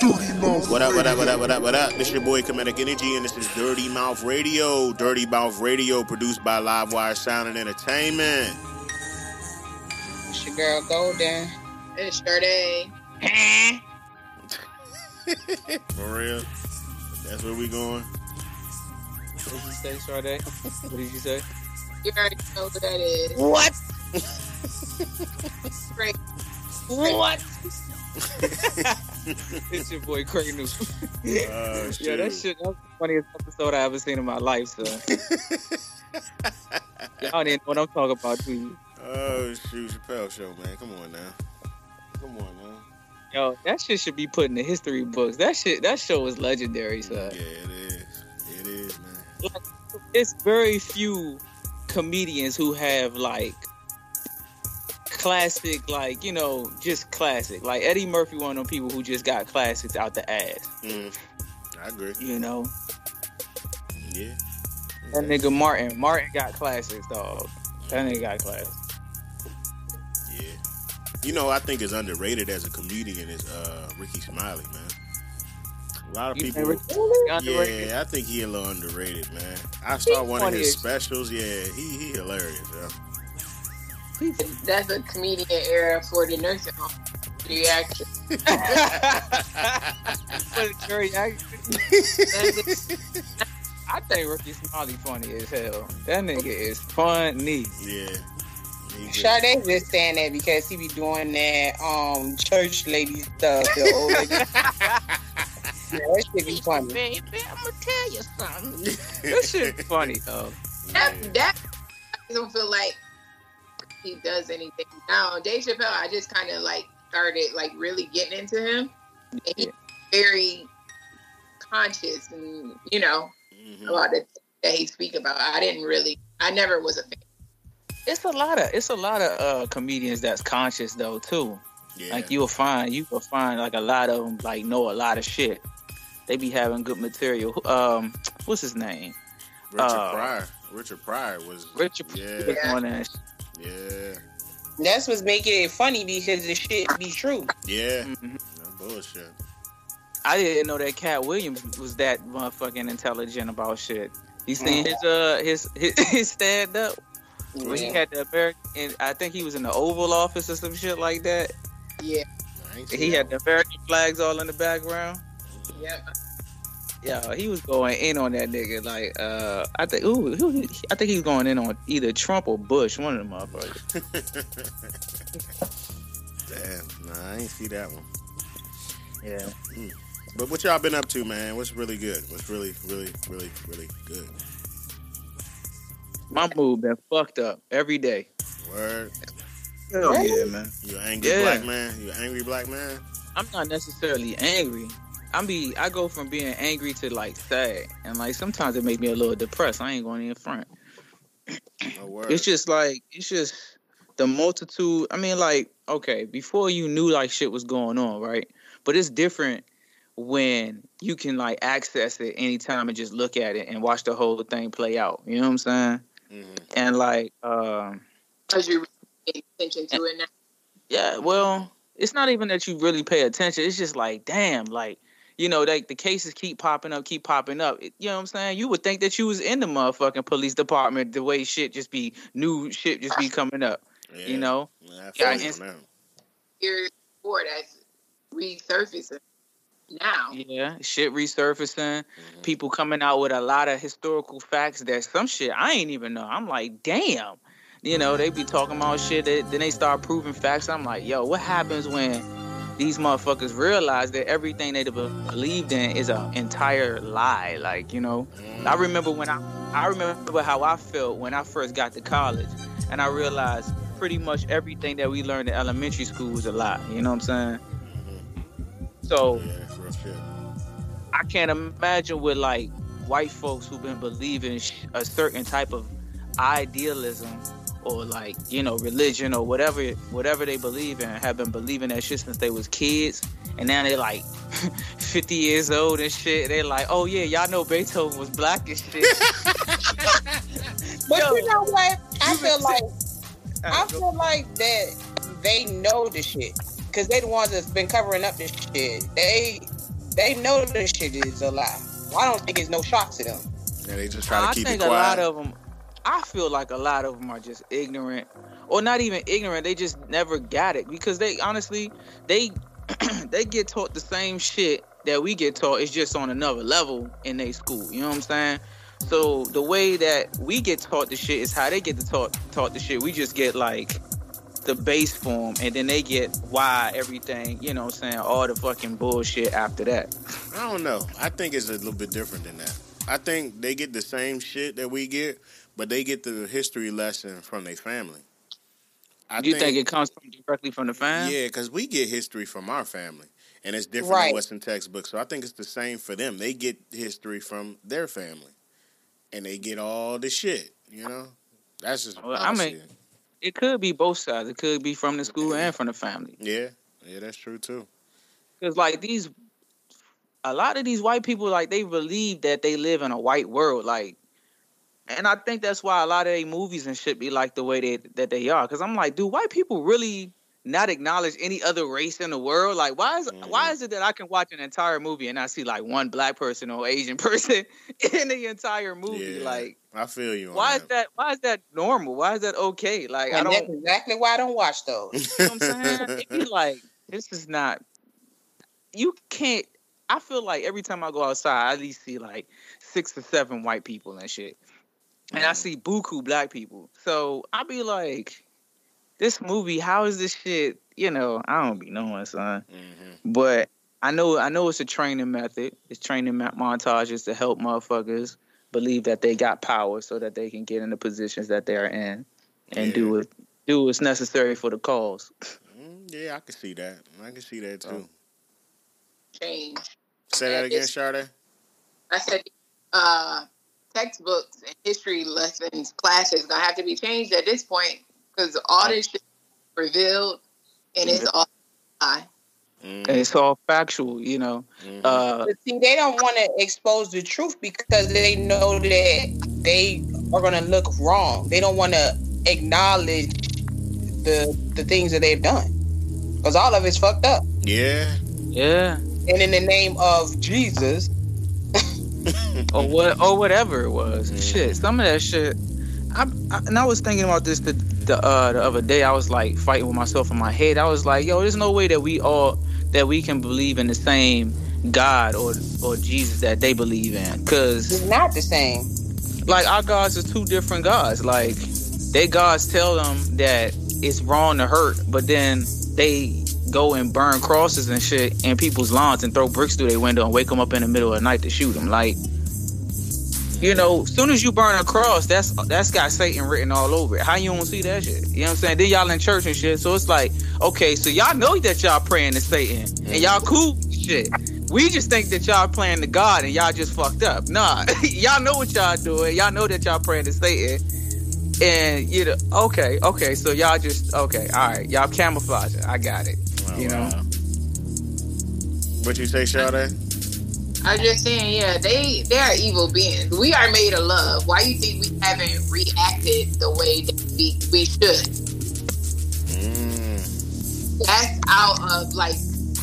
What up, what up, what up, what up, what up? This your boy Comedic Energy, and this is Dirty Mouth Radio. Dirty Mouth Radio, produced by Livewire Sound and Entertainment. It's your girl Golden. It's Sade. For real? That's where we going? What did you say, Sade? What did you say? You already know who that is. What? Great. What? it's your boy Craig New. Oh, Yeah, that shit. That was the funniest episode I ever seen in my life, son. Y'all didn't know what I'm talking about, do you? Oh, shoot, Chappelle show, man. Come on now. Come on now. Yo, that shit should be put in the history books. That shit, that show was legendary, son. Yeah, it is. It is, man. It's very few comedians who have like classic, like you know, just classic. Like Eddie Murphy, one of them people who just got classics out the ass. Mm, I agree. You know, Yeah. that nigga Martin, Martin got classics, dog. That nigga got classics. Yeah. You know, I think is underrated as a comedian is uh, Rickey Smiley, man. A lot of You people. think Rickey underrated? Yeah, I think he a little underrated, man. I saw one of his specials. Yeah, he he hilarious, yo. That's a comedian era for the nursing home. The actor. But Jerry I think Rickey Smiley funny as hell. That nigga is funny. Yeah. He good. Sade just saying that because he be doing that um church lady stuff. The old lady. yeah, that shit be funny. Baby, I'm gonna tell you something. That shit funny though. That that I don't feel like he does anything now. Dave Chappelle, I just kind of like started like really getting into him. And he's Yeah. very conscious, and you know Mhm. a lot of that he speak about. I didn't really. I never was a fan. It's a lot of it's a lot of uh comedians that's conscious though too. Yeah. Like you'll find you will find like a lot of them like know a lot of shit. They be having good material. Um, what's his name? Richard uh, Pryor. Richard Pryor was. Richard. Yeah. was on that shit. Yeah. That's what's making it funny because the shit be true. Yeah. Mhm. No bullshit. I didn't know that Katt Williams was that motherfucking intelligent about shit. You seen his uh his his, his stand up when he had the American and I think he was in the Oval Office or some shit like that. Yeah. I He had the American flags all in the background. Yep. Yeah, he was going in on that nigga. Like, uh, I think, ooh, who, I think he was going in on either Trump or Bush, one of them motherfuckers. Damn. Nah, I ain't see that one. Yeah. But what y'all been up to, man? What's really good? What's really, really, really, really good? My mood been fucked up every day. Word. Hell yeah, man. You an angry Yeah. black man? You angry black man? I'm not necessarily angry. I'm be I go from being angry to like sad, and like sometimes it make me a little depressed. I ain't going in front. No word. It's just like it's just the multitude. I mean, like okay, before you knew like shit was going on, right? But it's different when you can like access it anytime and just look at it and watch the whole thing play out. You know what I'm saying? Mhm. And like, um, Because you're paying attention to it now. yeah, well, it's not even that you really pay attention. It's just like, damn, like. You know, like the cases keep popping up, keep popping up. It- you know what I'm saying? You would think that you was in the motherfucking police department the way shit just be new shit just be coming up. Yeah. You know? Yeah, I Yeah, feel you it's- on that. You're bored that's resurfacing now. Yeah, shit resurfacing. Mhm. People coming out with a lot of historical facts that some shit I ain't even know. I'm like, damn. You know, they be talking about shit, that, then they start proving facts. I'm like, yo, what happens when these motherfuckers realize that everything they believed in is an entire lie? Like, you know, I Mhm. remember when I, I remember how I felt when I first got to college, and I realized pretty much everything that we learned in elementary school was a lie. You know what I'm saying? Mhm. So. Yeah, that's real shit. I can't imagine with like white folks who've been believing a certain type of idealism or like you know religion or whatever whatever they believe in have been believing that shit since they was kids and now they're like 50 years old and shit they're like oh yeah y'all know beethoven was black and shit But Yo. you know what? I feel been- like I feel like that they know the shit because they the ones that's been covering up this shit. They They know this shit is a lie. I don't think it's no shock to them. Yeah, they just try to I keep think it a lot of them. I feel like a lot of them are just ignorant, or not even ignorant. They just never got it because they honestly they they get taught the same shit that we get taught. It's just on another level in their school. You know what I'm saying? So the way that we get taught the shit is how they get to taught taught the shit. We just get like the base form, and then they get why everything. You know what I'm saying? All the fucking bullshit after that. I don't know. I think it's a little bit different than that. I think they get the same shit that we get, but they get the history lesson from their family. I you think, it comes from directly from the family? Yeah, because we get history from our family, and it's different Right. than what's in textbooks. So I think it's the same for them. They get history from their family, and they get all the shit. You know, that's just. Well, I mean- it. It could be both sides. It could be from the school and from the family. yeah, yeah, that's true too. Because like these, a lot of these white people like they believe that they live in a white world. Like, and I think that's why a lot of their movies and shit be like the way they that they are. Because I'm like, do white people really not acknowledge any other race in the world? Like, why is why mm-hmm. is it that I can watch an entire movie and I see like one black person or Asian person in the entire movie? Yeah, Like, I feel you. On why is that? that? Why is that normal? Why is that okay? Like, I don't. that's exactly why I don't watch those. You know what I'm saying? It be like, this is not. You can't. I feel like every time I go outside, I at least see like six or seven white people and shit, and I see buku black people. So I be like, this movie, how is this shit? You know, I don't be knowing, son. Mhm. But I know, I know it's a training method. It's training ma- montages to help motherfuckers believe that they got power, so that they can get in the positions that they're in and do it, do what's necessary for the cause. Mm, Yeah, I can see that. I can see that too. Change. Say that again, it's- Sade. I said uh, textbooks and history lessons classes gonna have to be changed at this point because all this shit revealed and it's all lie. Mm, And it's all factual, you know. mhm. Uh, see, they don't want to expose the truth because they know that they are going to look wrong. They don't want to acknowledge the the things that they've done because all of it's fucked up. yeah. yeah, And in the name of Jesus, or what, or whatever it was. Mhm. Shit, some of that shit. I, I and I was thinking about this the the, uh, the other day. I was like fighting with myself in my head. I was like, yo, there's no way that we all that we can believe in the same God or or Jesus that they believe in, because it's not the same. like our gods are two different gods. Like they gods tell them that it's wrong to hurt, but then they go and burn crosses and shit in people's lawns and throw bricks through their window and wake them up in the middle of the night to shoot them. Like, you know, as soon as you burn a cross, that's that's got Satan written all over it. How you don't see that shit? You know what I'm saying? Then y'all in church and shit, so it's like, okay, so y'all know that y'all praying to Satan and y'all cool shit. We just think that y'all praying to God and y'all just fucked up. Nah, y'all know what y'all doing. Y'all know that y'all praying to Satan. And you know, okay, okay, so y'all just okay, all right, y'all camouflaging. I got it. Oh, you know. wow. What you say, Sade? I am just saying, yeah, they they are evil beings. We are made of love. Why you think we haven't reacted the way that we, we should? Mm, That's out of like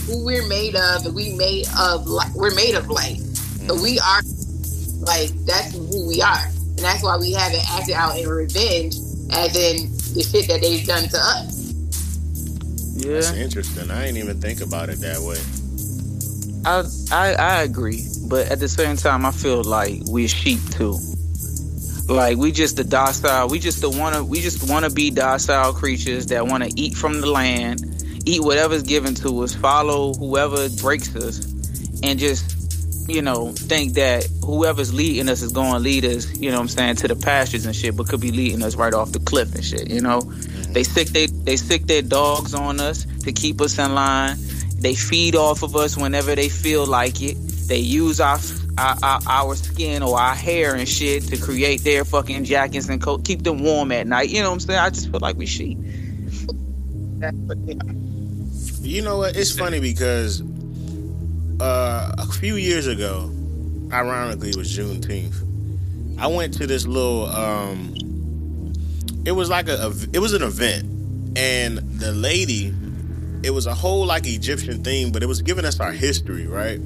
who we're made of, and we made of like we're made of light. So we are like that's who we are, and that's why we haven't acted out in revenge, as in the shit that they've done to us. Yeah. That's interesting. I didn't even think about it that way. I, I I agree, but at the same time, I feel like we're sheep too. Like we just the docile. We just the wanna. We just want to be docile creatures that want to eat from the land, eat whatever's given to us, follow whoever breaks us, and just you know think that whoever's leading us is going to lead us. You know what I'm saying to the pastures and shit, but could be leading us right off the cliff and shit. You know, mm-hmm. they sick they they sick their dogs on us to keep us in line. They feed off of us whenever they feel like it. They use our our, our, our skin or our hair and shit to create their fucking jackets and coat, keep them warm at night. You know what I'm saying? I just feel like we sheep. That's what they are. You know what? It's funny because uh, a few years ago, ironically, it was Juneteenth. I went to this little. Um, it was like a, a- It was an event, and the lady. It was a whole like Egyptian theme, but it was giving us our history, right?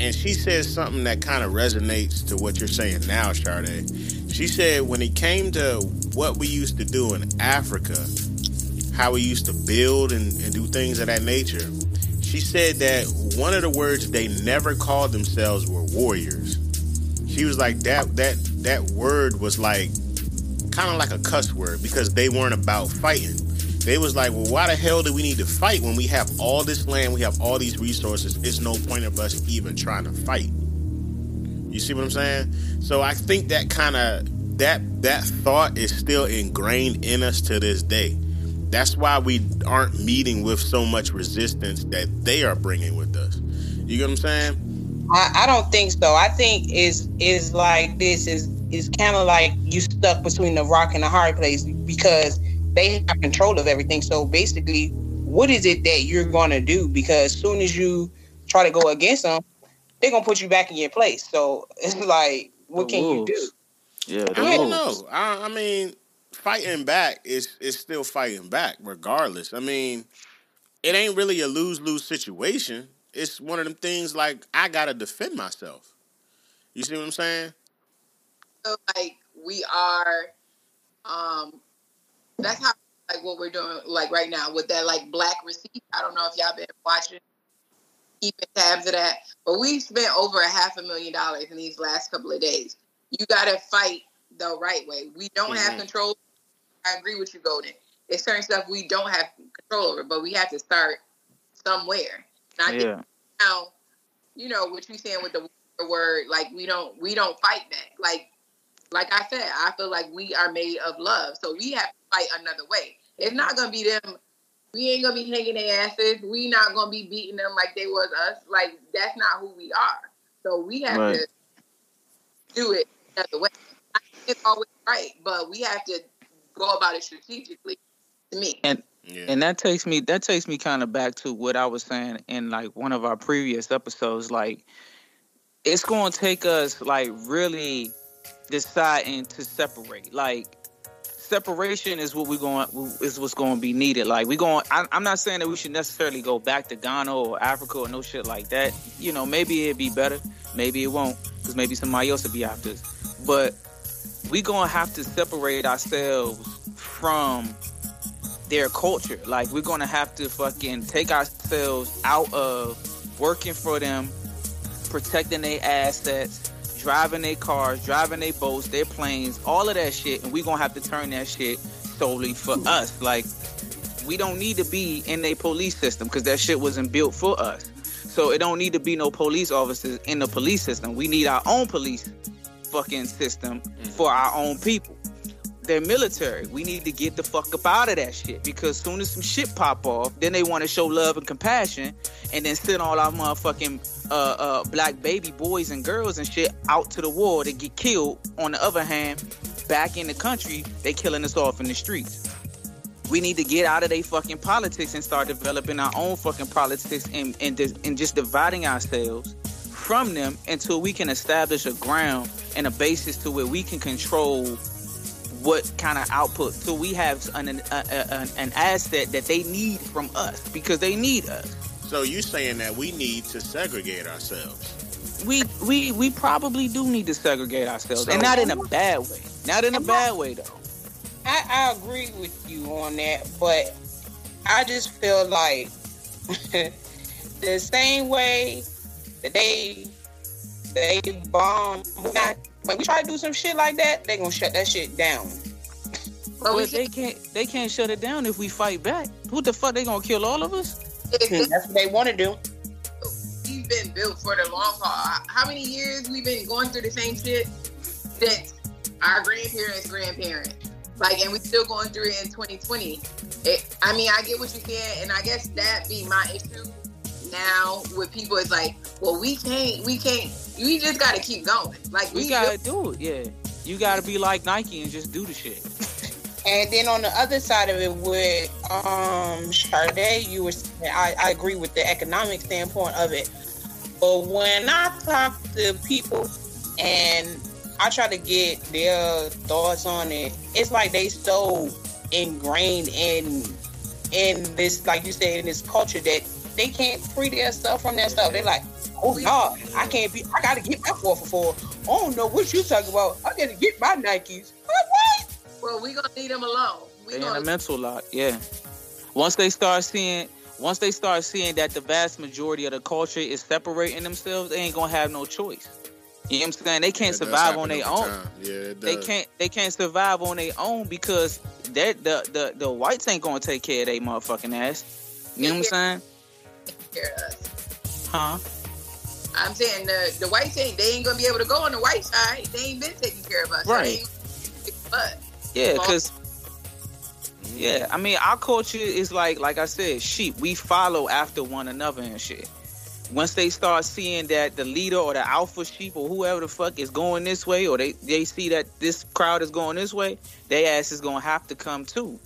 and she said something that kind of resonates to what you're saying now, Sade. She said when it came to what we used to do in Africa, how we used to build and, and do things of that nature, she said that one of the words they never called themselves were warriors. She was like that that that word was like kind of like a cuss word because they weren't about fighting. They was like, well, why the hell do we need to fight when we have all this land, we have all these resources? It's no point of us even trying to fight. You see what I'm saying? So I think that kind of that that thought is still ingrained in us to this day. That's why we aren't meeting with so much resistance that they are bringing with us. You get what I'm saying? I, I don't think so. I think is is like this is is kind of like you stuck between the rock and the hard place because they have control of everything. So basically, what is it that you're going to do? Because as soon as you try to go against them, they're gonna put you back in your place. So it's like, what The can wolves. you do? Yeah, I don't wolves. know. I, I mean, fighting back is is still fighting back, regardless. I mean, it ain't really a lose lose situation. It's one of them things like I gotta defend myself. You see what I'm saying? feel like we are um that's how like what we're doing like right now with that like black receipt. I don't know if y'all been watching keeping tabs of that. But we spent over a half a million dollars in these last couple of days. You gotta fight the right way. We don't have Mhm. control. I agree with you, Golden. It's certain stuff we don't have control over, but we have to start somewhere. And I think Yeah, now, you know what you're saying with the word, like we don't we don't fight back. Like like I said, I feel like we are made of love, so we have to fight another way. It's not gonna be them. We ain't gonna be hanging their asses. We not gonna be beating them like they was us. Like that's not who we are. So we have Right. to do it another way. It's always right, but we have to go about it strategically. To me, And Yeah. and that takes me that takes me kind of back to what I was saying in like one of our previous episodes. Like, it's going to take us like really deciding to separate. Like, separation is what we're going is what's going to be needed. Like, we going. I, I'm not saying that we should necessarily go back to Ghana or Africa or no shit like that. You know, maybe it'd be better. Maybe it won't, because maybe somebody else will be after us. But we gonna have to separate ourselves from their culture. Like we're gonna have to fucking take ourselves out of working for them, protecting their assets, driving their cars, driving their boats, their planes, all of that shit, and we're gonna have to turn that shit solely for us. Like we don't need to be in a police system because that shit wasn't built for us. So it don't need to be no police officers in the police system. We need our own police fucking system for our own people. They're military. We need to get the fuck up out of that shit because soon as some shit pop off, then they want to show love and compassion, and then send all our motherfucking uh, uh, black baby boys and girls and shit out to the war to get killed. On the other hand, back in the country, they killing us off in the streets. We need to get out of their fucking politics and start developing our own fucking politics and and, and just dividing ourselves from them until we can establish a ground and a basis to where we can control what kind of output. So we have an, an, an, an asset that they need from us because they need us. So you saying that we need to segregate ourselves? we we we probably do need to segregate ourselves So- and not in a bad way. Not in a bad way though. I, I agree with you on that, but I just feel like the same way that they they bomb when, I, when we try to do some shit like that, they gonna shut that shit down. but we but they can't they can't shut it down if we fight back what the fuck they gonna kill all of us That's what they want to do. we've been built for the long haul. How many years we've been going through the same shit since our grandparents' grandparents? Like, and we still going through it in 2020. It, I mean, I get what you're saying, and I guess that be my issue now with people. Is like, well, we can't, we can't. We just got to keep going. Like, we we, gotta do it yeah you gotta be like nike and just do the shit And then on the other side of it, with um Sade, you were saying, I, I agree with the economic standpoint of it. But when I talk to people and I try to get their thoughts on it, it's like they so ingrained in in this, like you said, in this culture that they can't free their stuff from their stuff. They're like, Oh no, I can't be. I gotta get my four for four. I don't know what you talking about. I gotta get my Nikes. What? what? Well, we gonna leave them alone. We They in gonna a mental lock, yeah. Once they start seeing, once they start seeing that the vast majority of the culture is separating themselves, they ain't gonna have no choice. You know what I'm saying? They can't That does survive on their own. time. Yeah, They can't. They can't survive on their own because that the, the the whites ain't gonna take care of their motherfucking ass. You know what I'm saying? Care of us. Huh? I'm saying the the white ain't they ain't gonna be able to go on the white side. They ain't been taking care of us. Right. But Yeah, because yeah, I mean our culture is like like I said, sheep. We follow after one another and shit. Once they start seeing that the leader or the alpha sheep or whoever the fuck is going this way, or they they see that this crowd is going this way, their ass is gonna have to come too.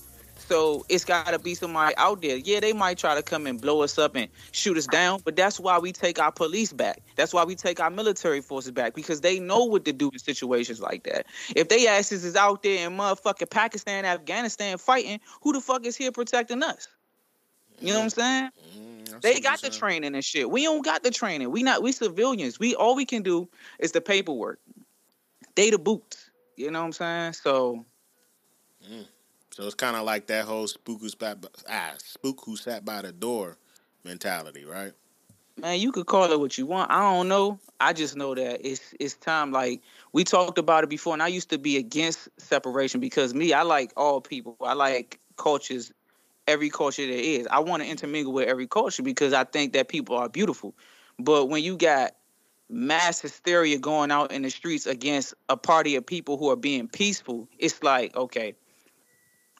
So it's gotta be somebody out there. Yeah, they might try to come and blow us up and shoot us down, but that's why we take our police back. That's why we take our military forces back because they know what to do in situations like that. If they asses is out there in motherfucking Pakistan, Afghanistan fighting, who the fuck is here protecting us? You know what I'm saying? Mm, They got the training and shit. We don't got the training. We not we civilians. We all we can do is the paperwork. They the boots. You know what I'm saying? So So it's kind of like that whole spook who sat by, ah spook who sat by the door mentality, right? man, you could call it what you want. I don't know. I just know that it's it's time. Like we talked about it before, and I used to be against separation because me, I like all people. I like cultures, every culture there is. I want to intermingle with every culture because I think that people are beautiful. But when you got mass hysteria going out in the streets against a party of people who are being peaceful, it's like okay,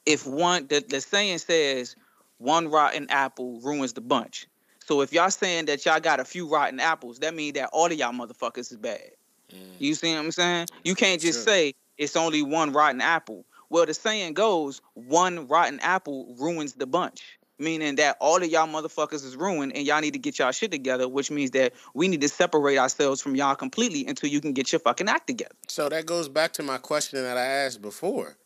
if one the, the saying says one rotten apple ruins the bunch. So if y'all saying that y'all got a few rotten apples, that means that all of y'all motherfuckers is bad. Mm. You see what I'm saying? Mm, you can't just Sure. say it's only one rotten apple. Well, the saying goes, one rotten apple ruins the bunch. Meaning that all of y'all motherfuckers is ruined and y'all need to get y'all shit together, which means that we need to separate ourselves from y'all completely until you can get your fucking act together. So that goes back to my question that I asked before.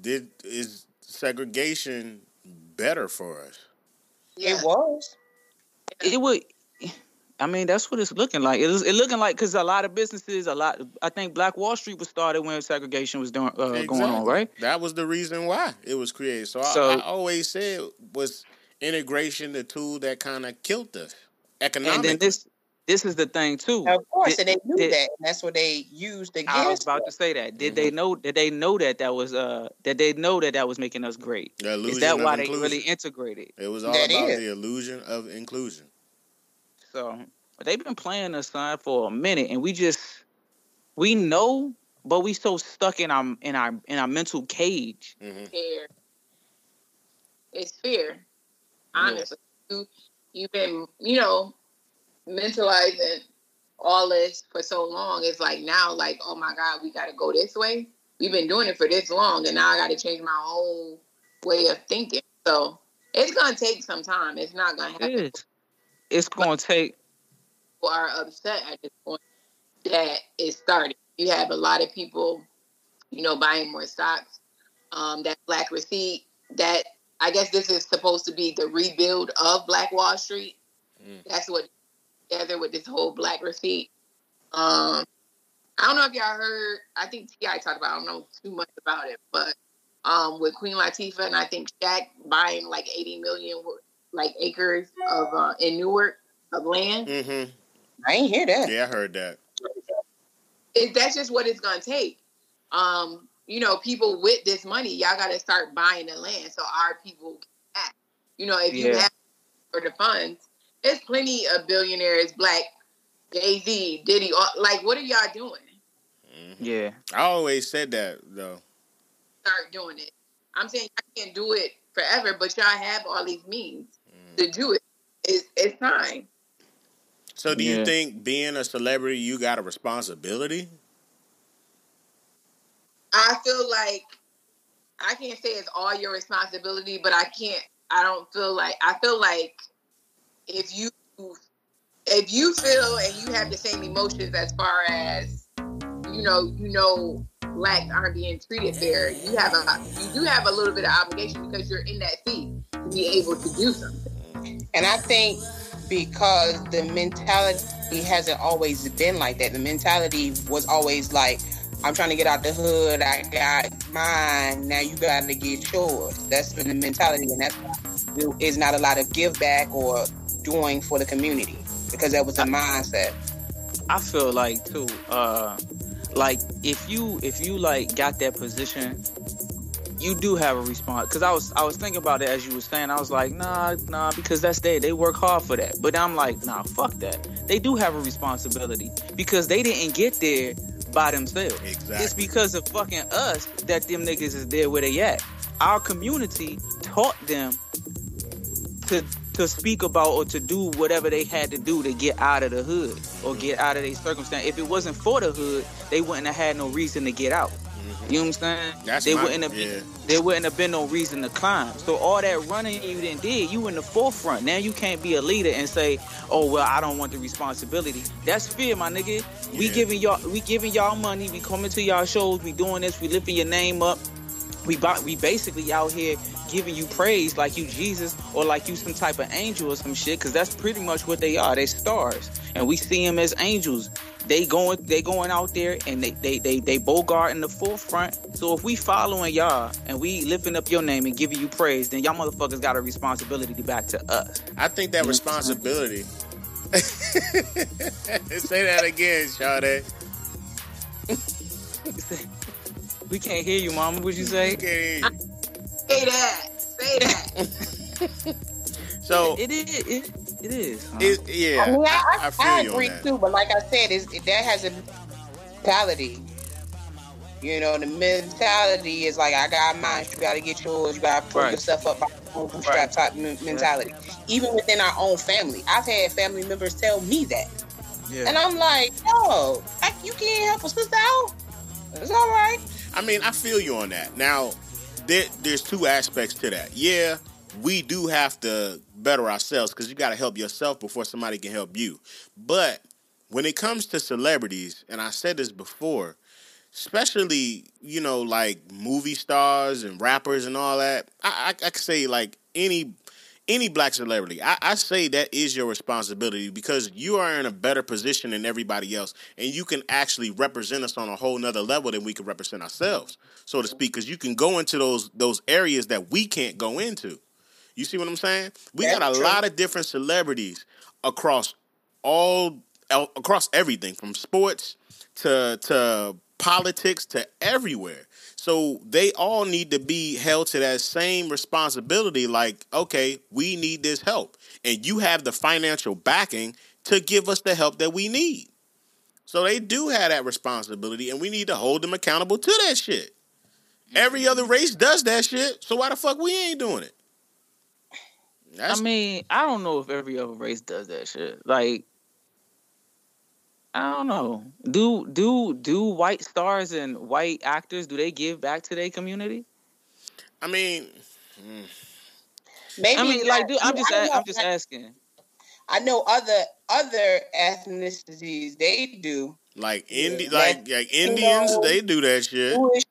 Did is segregation better for us? yeah, It was. It would I mean, that's what it's looking like. It is it looking like because a lot of businesses, a lot. I think Black Wall Street was started when segregation was doing, uh, going on, right? That was the reason why it was created. So, So- I, I always said was integration the tool that kind of killed us And then this, this is the thing too. Of course, Did- and they knew did- that. And that's what they used against. I was about to say that. Did they know? Did they know that that was uh that they know that that was making us great? the illusion Is that of why they really integrated? It was all That about is. the illusion of inclusion. So they've been playing us son for a minute, and we just we know, but we so stuck in our in our in our mental cage. hmm fear. It's fear. Honestly, you you've been you know mentalizing all this for so long. It's like now, like oh my god, we got to go this way. We've been doing it for this long, and now I got to change my whole way of thinking. So it's gonna take some time. It's not gonna happen. It is. It's gonna take. people are upset at this point that it started. You have a lot of people, you know, buying more stocks. Um, that black receipt, that I guess this is supposed to be the rebuild of Black Wall Street. Mm. That's what together with this whole black receipt. Um, I don't know if y'all heard. I think T.I. talked about. I don't know too much about it, but um, with Queen Latifah and I think Shaq buying like eighty million like acres of uh, in Newark of land. hmm I ain't hear that. Yeah, I heard that. it, that's just what it's gonna take. Um, you know, people with this money, y'all got to start buying the land so our people can act. You know, if you have for the funds, there's plenty of billionaires, black, Jay Z, Diddy. all- Like, what are y'all doing? Mhm. Yeah. I always said that though. Start doing it. I'm saying I can't do it forever, but y'all have all these means Mm. to do it. It's, it's time. So, do Yeah. you think being a celebrity, you got a responsibility? I feel like I can't say it's all your responsibility, but I can't. I don't feel like I feel like if you if you feel and you have the same emotions as far as you know, you know, blacks aren't being treated fair. You have a you do have a little bit of obligation because you're in that seat to be able to do something. And I think because the mentality hasn't always been like that. The mentality was always like, I'm trying to get out the hood. I got mine. Now you got to get yours. That's been the mentality, and that's why there is not a lot of give back or doing for the community because that was a mindset. I feel like too, uh, like if you if you like got that position, you do have a response. Cause I was I was thinking about it as you were saying. I was like, nah, nah, because that's they they work hard for that. But I'm like, nah, fuck that. They do have a responsibility because they didn't get there by themselves. Exactly. It's because of fucking us that them niggas is there where they at. Our community taught them to to speak about or to do whatever they had to do to get out of the hood or get out of their circumstance. If it wasn't for the hood, they wouldn't have had no reason to get out. Mm-hmm. You know what I'm saying? That's they my- wouldn't have yeah. there wouldn't have been no reason to climb. So all that running you didn't did, you in the forefront. Now you can't be a leader and say, "Oh well, I don't want the responsibility." That's fear, my nigga. We giving y'all, we giving y'all money. We coming to y'all shows. We doing this. We lifting your name up. We we basically out here giving you praise like you Jesus or like you some type of angel or some shit. Cause that's pretty much what they are. They stars, and we see them as angels. They going they going out there and they they they they bogart in the forefront. So if we following y'all and we lifting up your name and giving you praise, then y'all motherfuckers got a responsibility to back to us. I think that responsibility. Say that again, Sade. we can't hear you, mama. What you say? Okay. Say that. Say that. So It is. It, it is. huh? it, yeah, I mean, I, I, I, I feel I agree on too, but like I said, is that has a mentality. You know, the mentality is like I got mine. You got to get yours. You got to pull Right. yourself up by the bootstrap type men- mentality. Even within our own family, I've had family members tell me that, yeah. and I'm like, "No, like, you can't help a sister out. It's all right." I mean, I feel you on that. Now, there, there's two aspects to that. Yeah, we do have to better ourselves because you got to help yourself before somebody can help you. But when it comes to celebrities, and I said this before, especially you know like movie stars and rappers and all that, I, I, I could say like any any black celebrity, I, I say that is your responsibility because you are in a better position than everybody else, and you can actually represent us on a whole nother level than we can represent ourselves, so to speak. Because you can go into those those areas that we can't go into. You see what I'm saying? We That's got a true. lot of different celebrities across all across everything from sports to to politics to everywhere. So they all need to be held to that same responsibility like okay, we need this help and you have the financial backing to give us the help that we need. So they do have that responsibility and we need to hold them accountable to that shit. Every other mm-hmm. race does that shit, so why the fuck we ain't doing it? That's I mean, I don't know if every other race does that shit. Like, I don't know. Do do do white stars and white actors do they give back to their community? I mean, hmm. Maybe I mean, like, dude, I'm just I a- I'm just asking. I know other other ethnicities they do. like Indi- Yeah. like like Indians, know, they do that shit. Jewish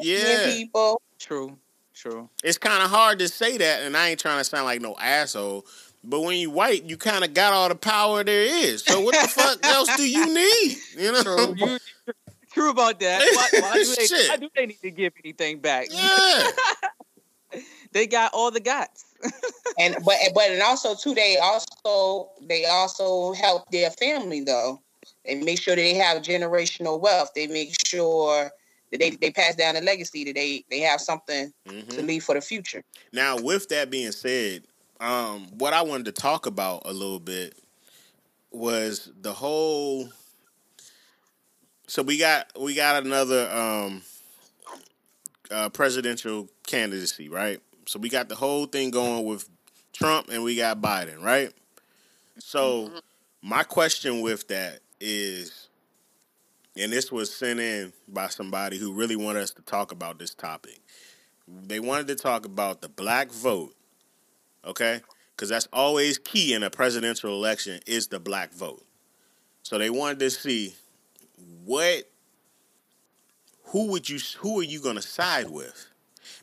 Yeah, people. True, true. it's kind of hard to say that, and I ain't trying to sound like no asshole. But when you white, you kind of got all the power there is. So what the fuck else do you need? You know? True, you, true about that. Why, why, do they, why do they need to give anything back? Yeah. They got all the guts. and but but and also too they also they also help their family though they make sure that they have generational wealth they make sure that they, they pass down a legacy that they they have something Mhm. to leave for the future Now, with that being said, um, what I wanted to talk about a little bit was the whole. So we got we got another um, uh, presidential candidacy, right? So we got the whole thing going with Trump and we got Biden, right? So my question with that is, and this was sent in by somebody who really wanted us to talk about this topic they wanted to talk about the black vote, okay? Because that's always key in a presidential election is the black vote. So they wanted to see what, who would you, who are you going to side with?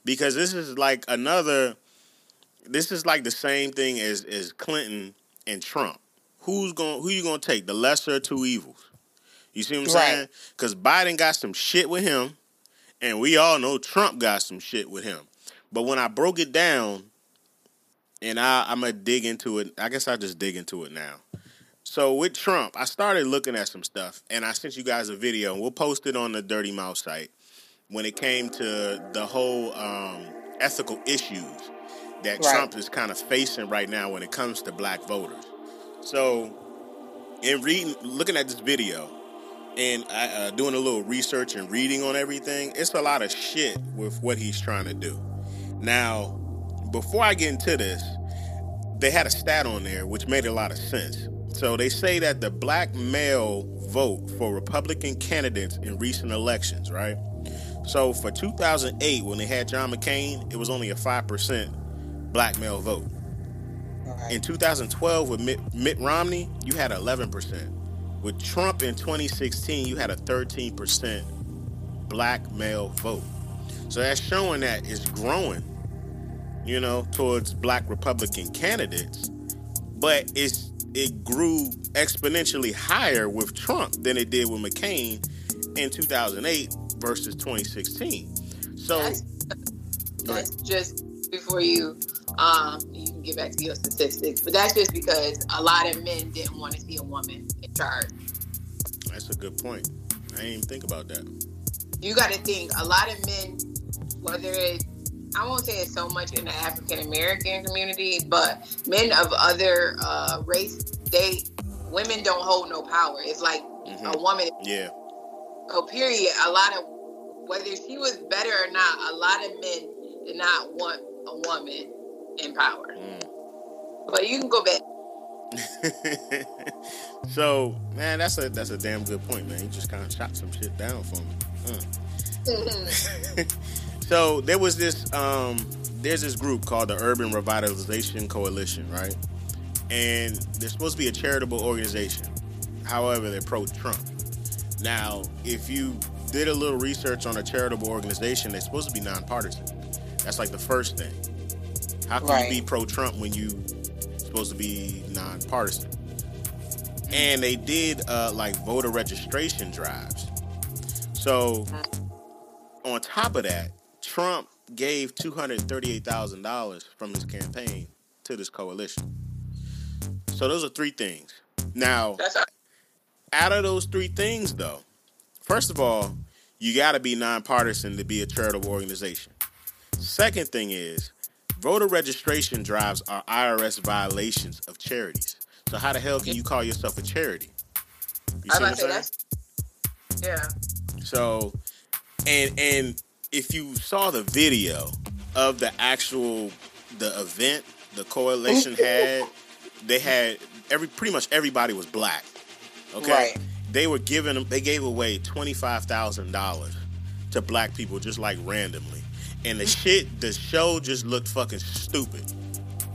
Because this is like another, this is like the same thing as as Clinton and Trump. who's going who you gonna take? The lesser of two evils. You see what I'm Right. saying? Because Biden got some shit with him, and we all know Trump got some shit with him. But when I broke it down, and I, I'm gonna dig into it. I guess I'll just dig into it now. So with Trump, I started looking at some stuff, and I sent you guys a video, and we'll post it on the Dirty Mouth site. When it came to the whole um, ethical issues that Right. Trump is kind of facing right now when it comes to black voters. So, in reading, looking at this video, and uh, doing a little research and reading on everything, it's a lot of shit with what he's trying to do. Now, before I get into this, they had a stat on there which made a lot of sense. So they say that the black male vote for Republican candidates in recent elections, right? So for 2008, when they had John McCain, it was only a 5% black male vote. Right. In 2012, with Mitt, Mitt Romney, you had 11%. With Trump in 2016, you had a 13% black male vote. So that's showing that it's growing, you know, towards black Republican candidates. But it's it grew exponentially higher with Trump than it did with McCain in 2008 versus 2016. So That's, that's just before you um you can get back to your statistics, but that's just because a lot of men didn't want to see a woman in charge. that's a good point. I didn't even think about that. You got to think a lot of men, whether it I won't say it's so much in the African American community, but men of other uh, race, they women don't hold no power. It's like Mhm. a woman Yeah. So period. A lot of whether she was better or not, a lot of men did not want a woman in power. Mm. But you can go back. so man, that's a that's a damn good point, man. You just kind of shot some shit down for me. Mm. so there was this um there's this group called the Urban Revitalization Coalition, right? And they're supposed to be a charitable organization. However, they're pro Trump. Now, if you did a little research on a charitable organization, they're supposed to be nonpartisan. That's like the first thing. How can Right. you be pro Trump when you supposed to be nonpartisan? And they did uh, like voter registration drives. So, on top of that, Trump gave two hundred thirty-eight thousand dollars from his campaign to this coalition. So those are three things. Now, out of those three things, though, first of all, you got to be nonpartisan to be a charitable organization. Second thing is, voter registration drives are IRS violations of charities. So how the hell can you call yourself a charity? You I see what I'm about to say saying? yeah. So, and and if you saw the video of the actual the event the coalition had, they had every pretty much everybody was black. Okay, Right. they were giving them they gave away twenty five thousand dollars to black people just like randomly, and the shit the show just looked fucking stupid.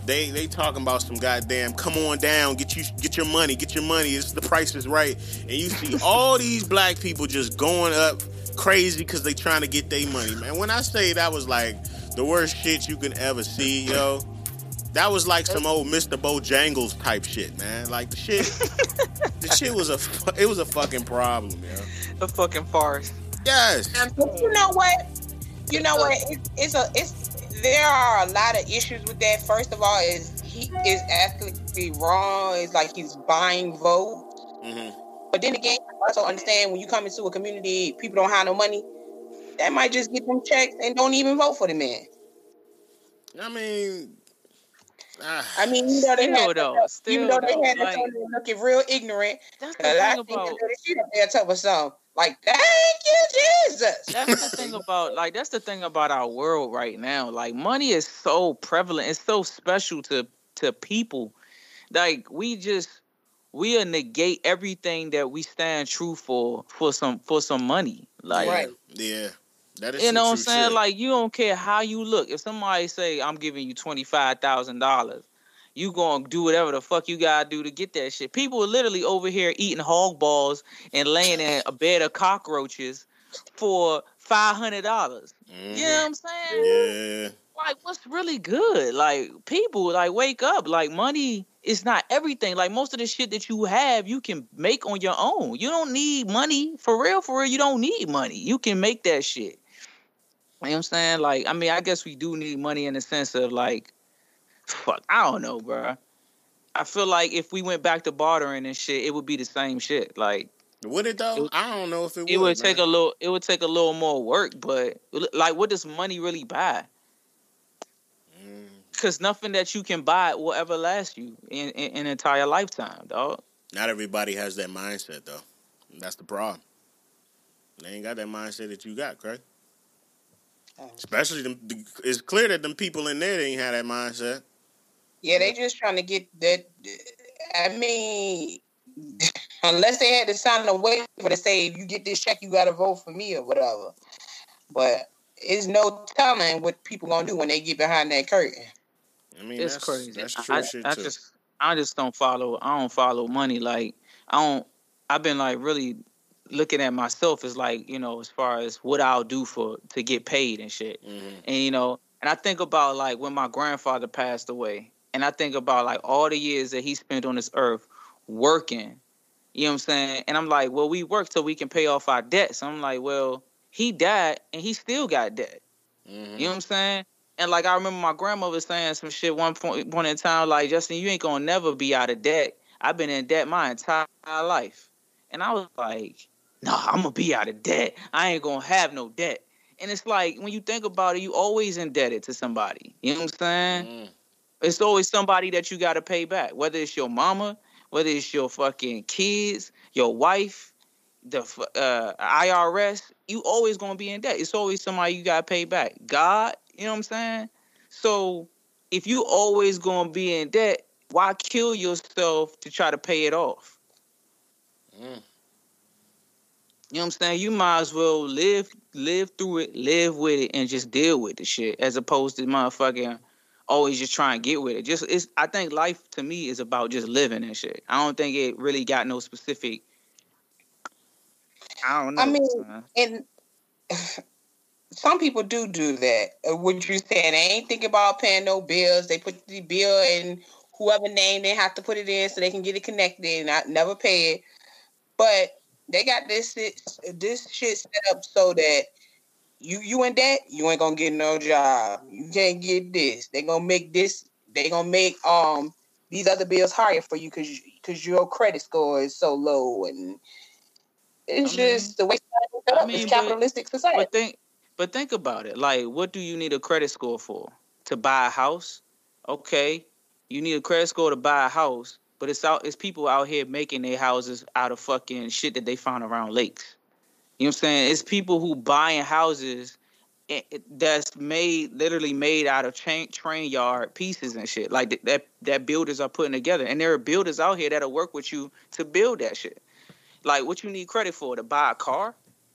They they talking about some goddamn come on down, get you get your money, get your money. It's the price is right, and you see all these black people just going up crazy because they trying to get their money, man. When I say that was like the worst shit you can ever see, yo, that was like some old Mr. Bojangles type shit, man. Like the shit, the shit was a fu- it was a fucking problem, yo. A fucking farce. Yes, But you know what? You know what? It, it's a it's there are a lot of issues with that. First of all, is he is ethically wrong. It's like he's buying votes. hmm But then again, I also understand when you come into a community, people don't have no money. That might just get them checks and don't even vote for the man. I mean, ah, I mean, you know they Still had, though, even still though they though, had like- to looking real ignorant. That's the Cause I thing think about that shit up there tough or something. Like, thank you, Jesus. that's the thing about like that's the thing about our world right now. Like money is so prevalent. It's so special to to people. Like we just we will negate everything that we stand true for for some for some money. Like Right. yeah, that is you know what I'm saying? shit. Like you don't care how you look. If somebody say I'm giving you twenty five thousand dollars, you gonna do whatever the fuck you gotta do to get that shit. People are literally over here eating hog balls and laying in a bed of cockroaches for five hundred dollars. Mhm. You know what I'm saying? Yeah. Like what's really good? Like people like wake up. Like money it's not everything. Like most of the shit that you have, you can make on your own. You don't need money for real. For real, you don't need money. You can make that shit. You know what I'm saying? Like, I mean, I guess we do need money in the sense of like, fuck, I don't know, bro. I feel like if we went back to bartering and shit, it would be the same shit. Like, would it though? It I don't know if it would. it would take a little, it would take a little more work, but like, what does money really buy? Because nothing that you can buy will ever last you in, in, in an entire lifetime, dog. Not everybody has that mindset though. That's the problem. They ain't got that mindset that you got, Craig. Oh. Especially them, the, it's clear that them people in there they ain't had that mindset. Yeah, they just trying to get that. I mean, unless they had to sign a waiver to say if you get this check, you got to vote for me or whatever. But it's no telling what people gonna do when they get behind that curtain. I mean, it's that's, crazy. That's I- true I, shit I too. just, I just don't follow. I don't follow money. Like, I don't. I've been like really looking at myself as like, you know, as far as what I'll do for to get paid and shit. Mhm. And you know, and I think about like when my grandfather passed away, and I think about like all the years that he spent on this earth working. You know what I'm saying? And I'm like, well, we work so we can pay off our debts. I'm like, well, he died and he still got debt. Mhm. You know what I'm saying? And like I remember my grandmother saying some shit one point point in time, like Justin, you ain't gonna never be out of debt. I've been in debt my entire life. And I was like, no, I'm gonna be out of debt. I ain't gonna have no debt. And it's like when you think about it, you always indebted to somebody. You know what I'm saying? Mm. It's always somebody that you gotta pay back. Whether it's your mama, whether it's your fucking kids, your wife, the uh, IRS, you always gonna be in debt. It's always somebody you gotta pay back. God, you know what I'm saying? So if you always gonna be in debt, why kill yourself to try to pay it off? Mm. You know what I'm saying? You might as well live live through it, live with it, and just deal with the shit as opposed to motherfucking always just try and get with it. Just it's I think life to me is about just living and shit. I don't think it really got no specific I don't know. I mean. And some people do do that. Uh, What you saying? They ain't thinking about paying no bills. They put the bill in whoever name they have to put it in so they can get it connected and not never pay it. But they got this shit, this shit set up so that you you in debt, you ain't gonna get no job. You can't get this. They gonna make this. They gonna make um these other bills higher for you because because your credit score is so low and it's I mean- just the way is set I up. mean, it's but- capitalistic society. But think, but think about it. Like, what do you need a credit score for? To buy a house? Okay, you need a credit score to buy a house, but it's out. It's people out here making their houses out of fucking shit that they found around lakes. You know what I'm saying? It's people who buying houses i- i- that's made literally made out of train train yard pieces and shit like that that builders are putting together and there are builders out here that'll work with you to build that shit like what you need credit for to buy a car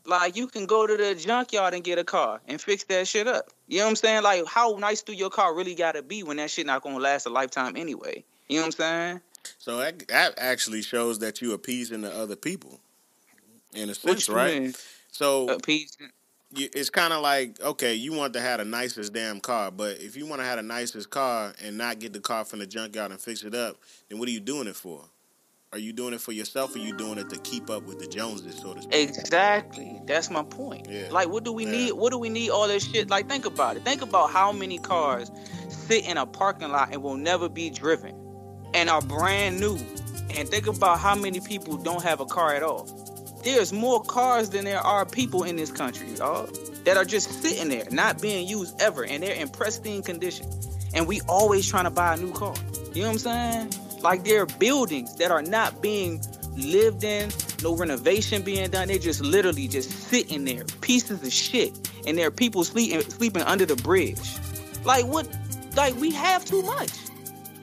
like you can go to the junkyard and get a car and fix that shit up you know what i'm saying like how nice do your car really gotta be when that shit not gonna last a lifetime anyway you know what i'm saying So that, that actually shows that you appeasing the other people, in a sense, right? mean? So you, it's kind of like okay, you want to have the nicest damn car, but if you want to have the nicest car and not get the car from the junkyard and fix it up, then what are you doing it for? Are you doing it for yourself, or are you doing it to keep up with the Joneses, so to speak? Exactly. That's my point. Yeah. Like, what do we Yeah. need? What do we need all this shit? Like, think about it. Think about how many cars sit in a parking lot and will never be driven and are brand new. And think about how many people don't have a car at all. There's more cars than there are people in this country, dog, that are just sitting there, not being used ever, and they're in pristine condition. And we always trying to buy a new car. You know what I'm saying? Like there are buildings that are not being lived in, no renovation being done. They're just literally just sitting there, pieces of shit, and there are people sleeping sleeping under the bridge. Like what? Like we have too much.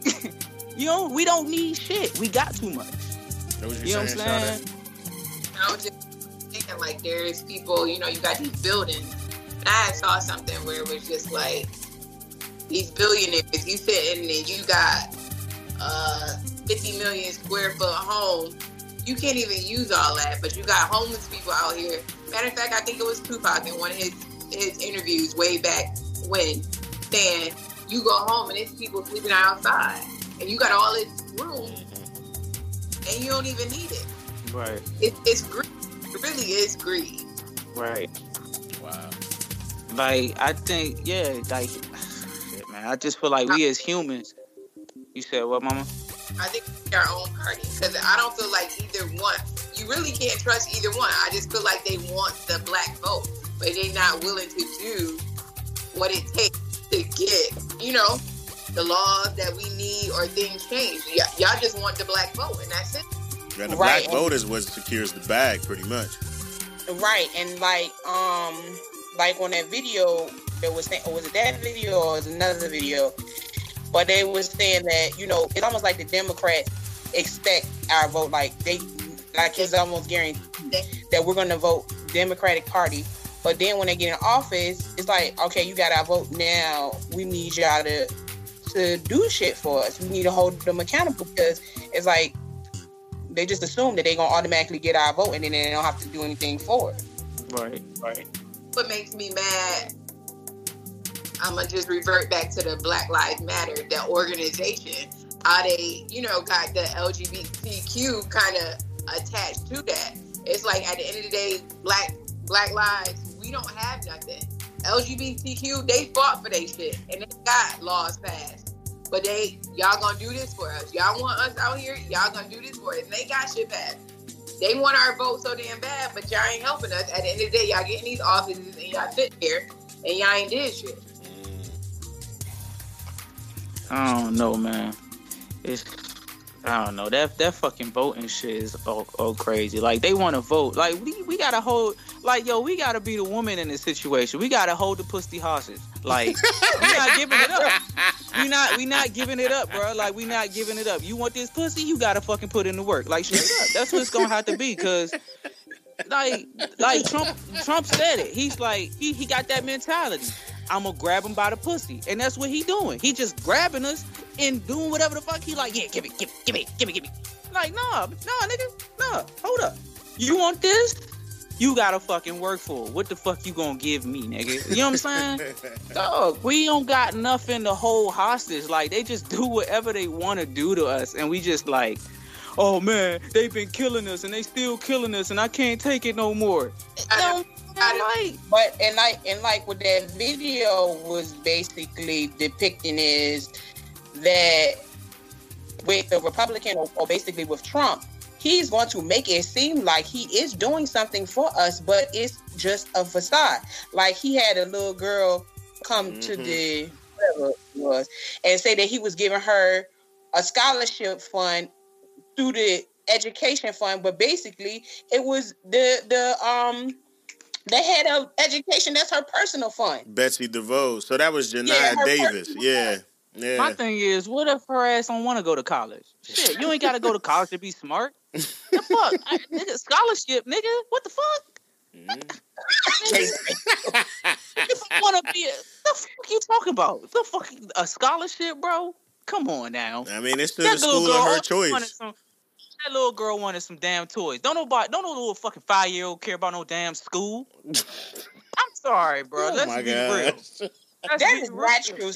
you know, we don't need shit. We got too much. Know what You know what I'm saying? Sade? I was just thinking like there's people, you know, you got these buildings. And I saw something where it was just like these billionaires, you sitting and you got uh 50 million square foot home. You can't even use all that, but you got homeless people out here. Matter of fact, I think it was Tupac in one of his his interviews way back when saying you go home and it's people sleeping outside. And you got all this room, and you don't even need it. Right. it it's greed. It really is greed. Right. Wow. Like I think, yeah, like shit, man. I just feel like we as humans. You said what, Mama? I think we our own party because I don't feel like either one. You really can't trust either one. I just feel like they want the black vote, but they're not willing to do what it takes to get, you know, the laws that we need or things changed. Y- y'all just want the black vote, and that's it. And the Right. black vote is what secures the bag, pretty much. Right, and like um like on that video there was saying was it that video or was another video? But they was saying that, you know, it's almost like the Democrats expect our vote like they like it's almost guaranteed that we're gonna vote Democratic Party. But then when they get in office, it's like, okay, you got our vote now. We need y'all to to do shit for us. We need to hold them accountable because it's like they just assume that they're gonna automatically get our vote and then they don't have to do anything for it. Right. Right. What makes me mad? I'm gonna just revert back to the Black Lives Matter, the organization. How they, you know, got the LGBTQ kind of attached to that. It's like at the end of the day, black black lives, we don't have nothing. LGBTQ, they fought for their shit and they got laws passed. But they, y'all gonna do this for us. Y'all want us out here, y'all gonna do this for us. And they got shit passed. They want our vote so damn bad, but y'all ain't helping us. At the end of the day, y'all getting these offices and y'all sit here and y'all ain't did shit. I don't know, man. It's I don't know that that fucking voting shit is all, all crazy. Like they want to vote. Like we we gotta hold. Like yo, we gotta be the woman in this situation. We gotta hold the pussy hostage. Like we not giving it up. We not we not giving it up, bro. Like we not giving it up. You want this pussy? You gotta fucking put in the work. Like straight up. That's what it's gonna have to be. Cause like like Trump Trump said it. He's like he he got that mentality. I'm gonna grab him by the pussy, and that's what he doing. He just grabbing us and doing whatever the fuck he like. Yeah, give me, give me, give me, give me, give me. Like, nah, nah, nigga, nah. Hold up. You want this? You gotta fucking work for it. What the fuck you gonna give me, nigga? You know what I'm saying? Dog, we don't got nothing to hold hostage. Like they just do whatever they want to do to us, and we just like, oh man, they've been killing us, and they still killing us, and I can't take it no more. I No, like, But and like and like what that video was basically depicting is that with the Republican or, or basically with Trump, he's going to make it seem like he is doing something for us, but it's just a facade. Like he had a little girl come to Mhm. the whatever it was and say that he was giving her a scholarship fund through the education fund, but basically it was the the um the head of education. That's her personal fund. Betsy DeVos. So that was Janiyah Yeah, her Davis. personal Yeah. My thing is, what if her ass don't want to go to college? Shit, you ain't got to go to college to be smart. The fuck, I, nigga, scholarship, nigga. What the fuck? Mm-hmm. If I want to be, a, the fuck you talking about? The fuck a scholarship, bro? Come on now. I mean, it's still That the school of her choice. some- that little girl wanted some damn toys. Don't nobody, don't no little fucking five year old care about no damn school. I'm sorry, bro. oh Let's my be real. gosh. Let's That be is real. not true.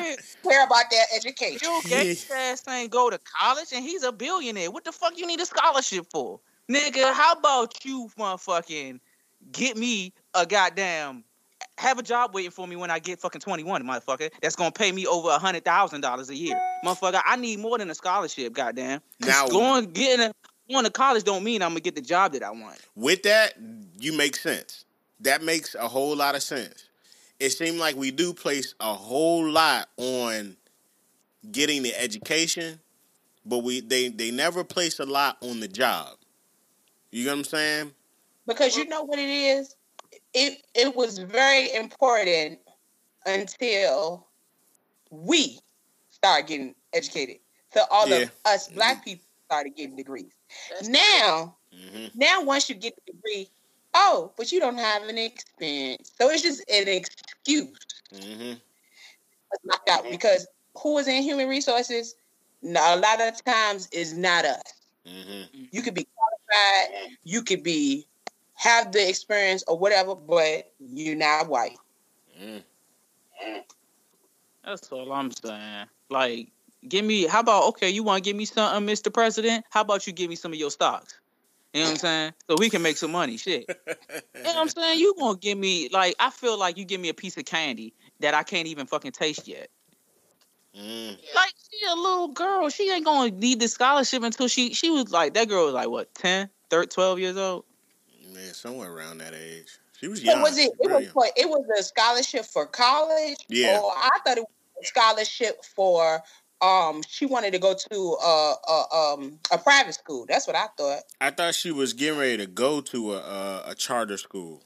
Man, Care about that education. Bill Gates ass ain't go to college and he's a billionaire. What the fuck you need a scholarship for? Nigga, how about you motherfucking get me a goddamn have a job waiting for me when I get fucking 21, motherfucker. That's gonna pay me over a hundred thousand dollars a year. Motherfucker, I need more than a scholarship, goddamn. Now- going getting a going to college don't mean I'm gonna get the job that I want. With that, you make sense. That makes a whole lot of sense. It seemed like we do place a whole lot on getting the education, but we they they never place a lot on the job. You know what I'm saying? Because you know what it is? It it was very important until we started getting educated. So all Yeah. of us black people started getting degrees. That's Now, hmm now once you get the degree, oh, but you don't have an experience. So it's just an excuse. hmm Let's knock out because who is in human resources? No, a lot of times is not us. hmm You could be qualified, you could be have the experience or whatever, but you're not white. mm That's all I'm saying. Like, give me. How about okay? You want to give me something, Mr. President? How about you give me some of your stocks? You know what I'm saying? So we can make some money. Shit. You know what I'm saying? You gonna give me like I feel like you give me a piece of candy that I can't even fucking taste yet. Mm. Like she a little girl. She ain't gonna need the scholarship until she she was like that girl was like what 10, 13, 12 years old. Man, somewhere around that age. She was So young. was it? It was for, it was a scholarship for college. Yeah. Or I thought it was a scholarship for um. She wanted to go to a, a um a private school. That's what I thought. I thought she was getting ready to go to a a, a charter school.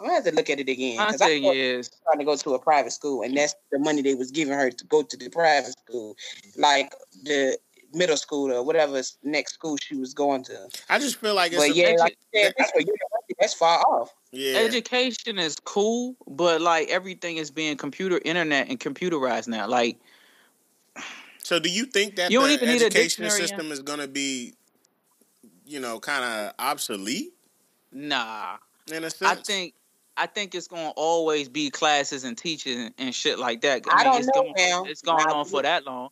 I'm gonna have to look at it again. My 'cause I thing thought is, trying to go to a private school, and that's the money they was giving her to go to the private school, like the middle school or whatever next school she was going to. I just feel like it's But a, yeah, edu- like said, that's. That's far off. yeah. education is cool, but like everything is being computer, internet, and computerized now. Like So do you think that You don't the even need a education system is going to be, you know, kind of obsolete nah. in a sense? I think I think it's gonna always be classes and teaching and, and shit like that. I don't it's know, going, now. It's going Now, on for that long.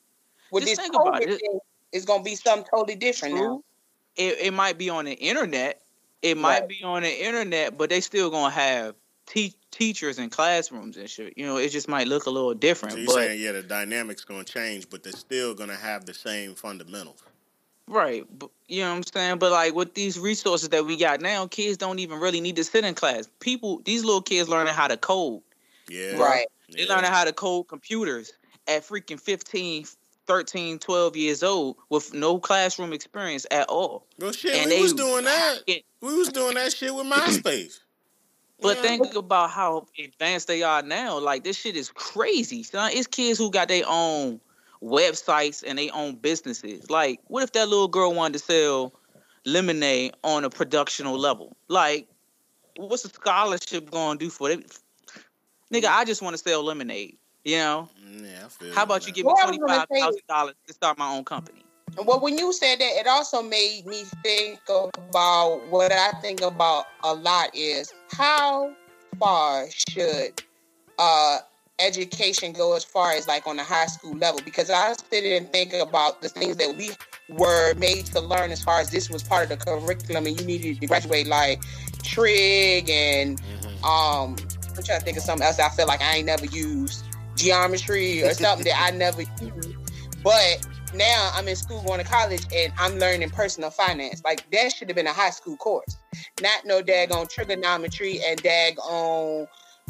With Just this think about COVID it. thing, it's gonna be something totally different now. It it might be on the internet. It might Right. be on the internet, but they still gonna have te- teachers in classrooms and shit. You know, it just might look a little different. so you're but saying, yeah, the dynamics going to change, but they're still going to have the same fundamentals. Right. But, you know what I'm saying? But like with these resources that we got now, kids don't even really need to sit in class. People, these little kids learning how to code. Yeah. Right. They Yeah. learning how to code computers at freaking 15, 13, 12 years old with no classroom experience at all. Well, shit, And we was doing that. get- We was doing that shit with MySpace. But Yeah. think about how advanced they are now. Like this shit is crazy. Son, it's kids who got their own websites and their own businesses. Like, what if that little girl wanted to sell lemonade on a productional level? Like, what's a scholarship gonna do for it? Nigga, mm. I just want to sell lemonade. You know? Yeah, I feel How about you give me Well, I twenty was gonna five say- thousand dollars to start my own company? Well, when you said that, it also made me think about what I think about a lot is how far should uh, education go as far as like on the high school level? Because I sit and think about the things that we were made to learn as far as this was part of the curriculum and you needed to graduate like trig and Mhm. um I'm trying to think of something else I feel like I ain't never used geometry or something that I never used. But now I'm in school going to college and I'm learning personal finance. Like that should have been a high school course. Not no daggone trigonometry and dag daggone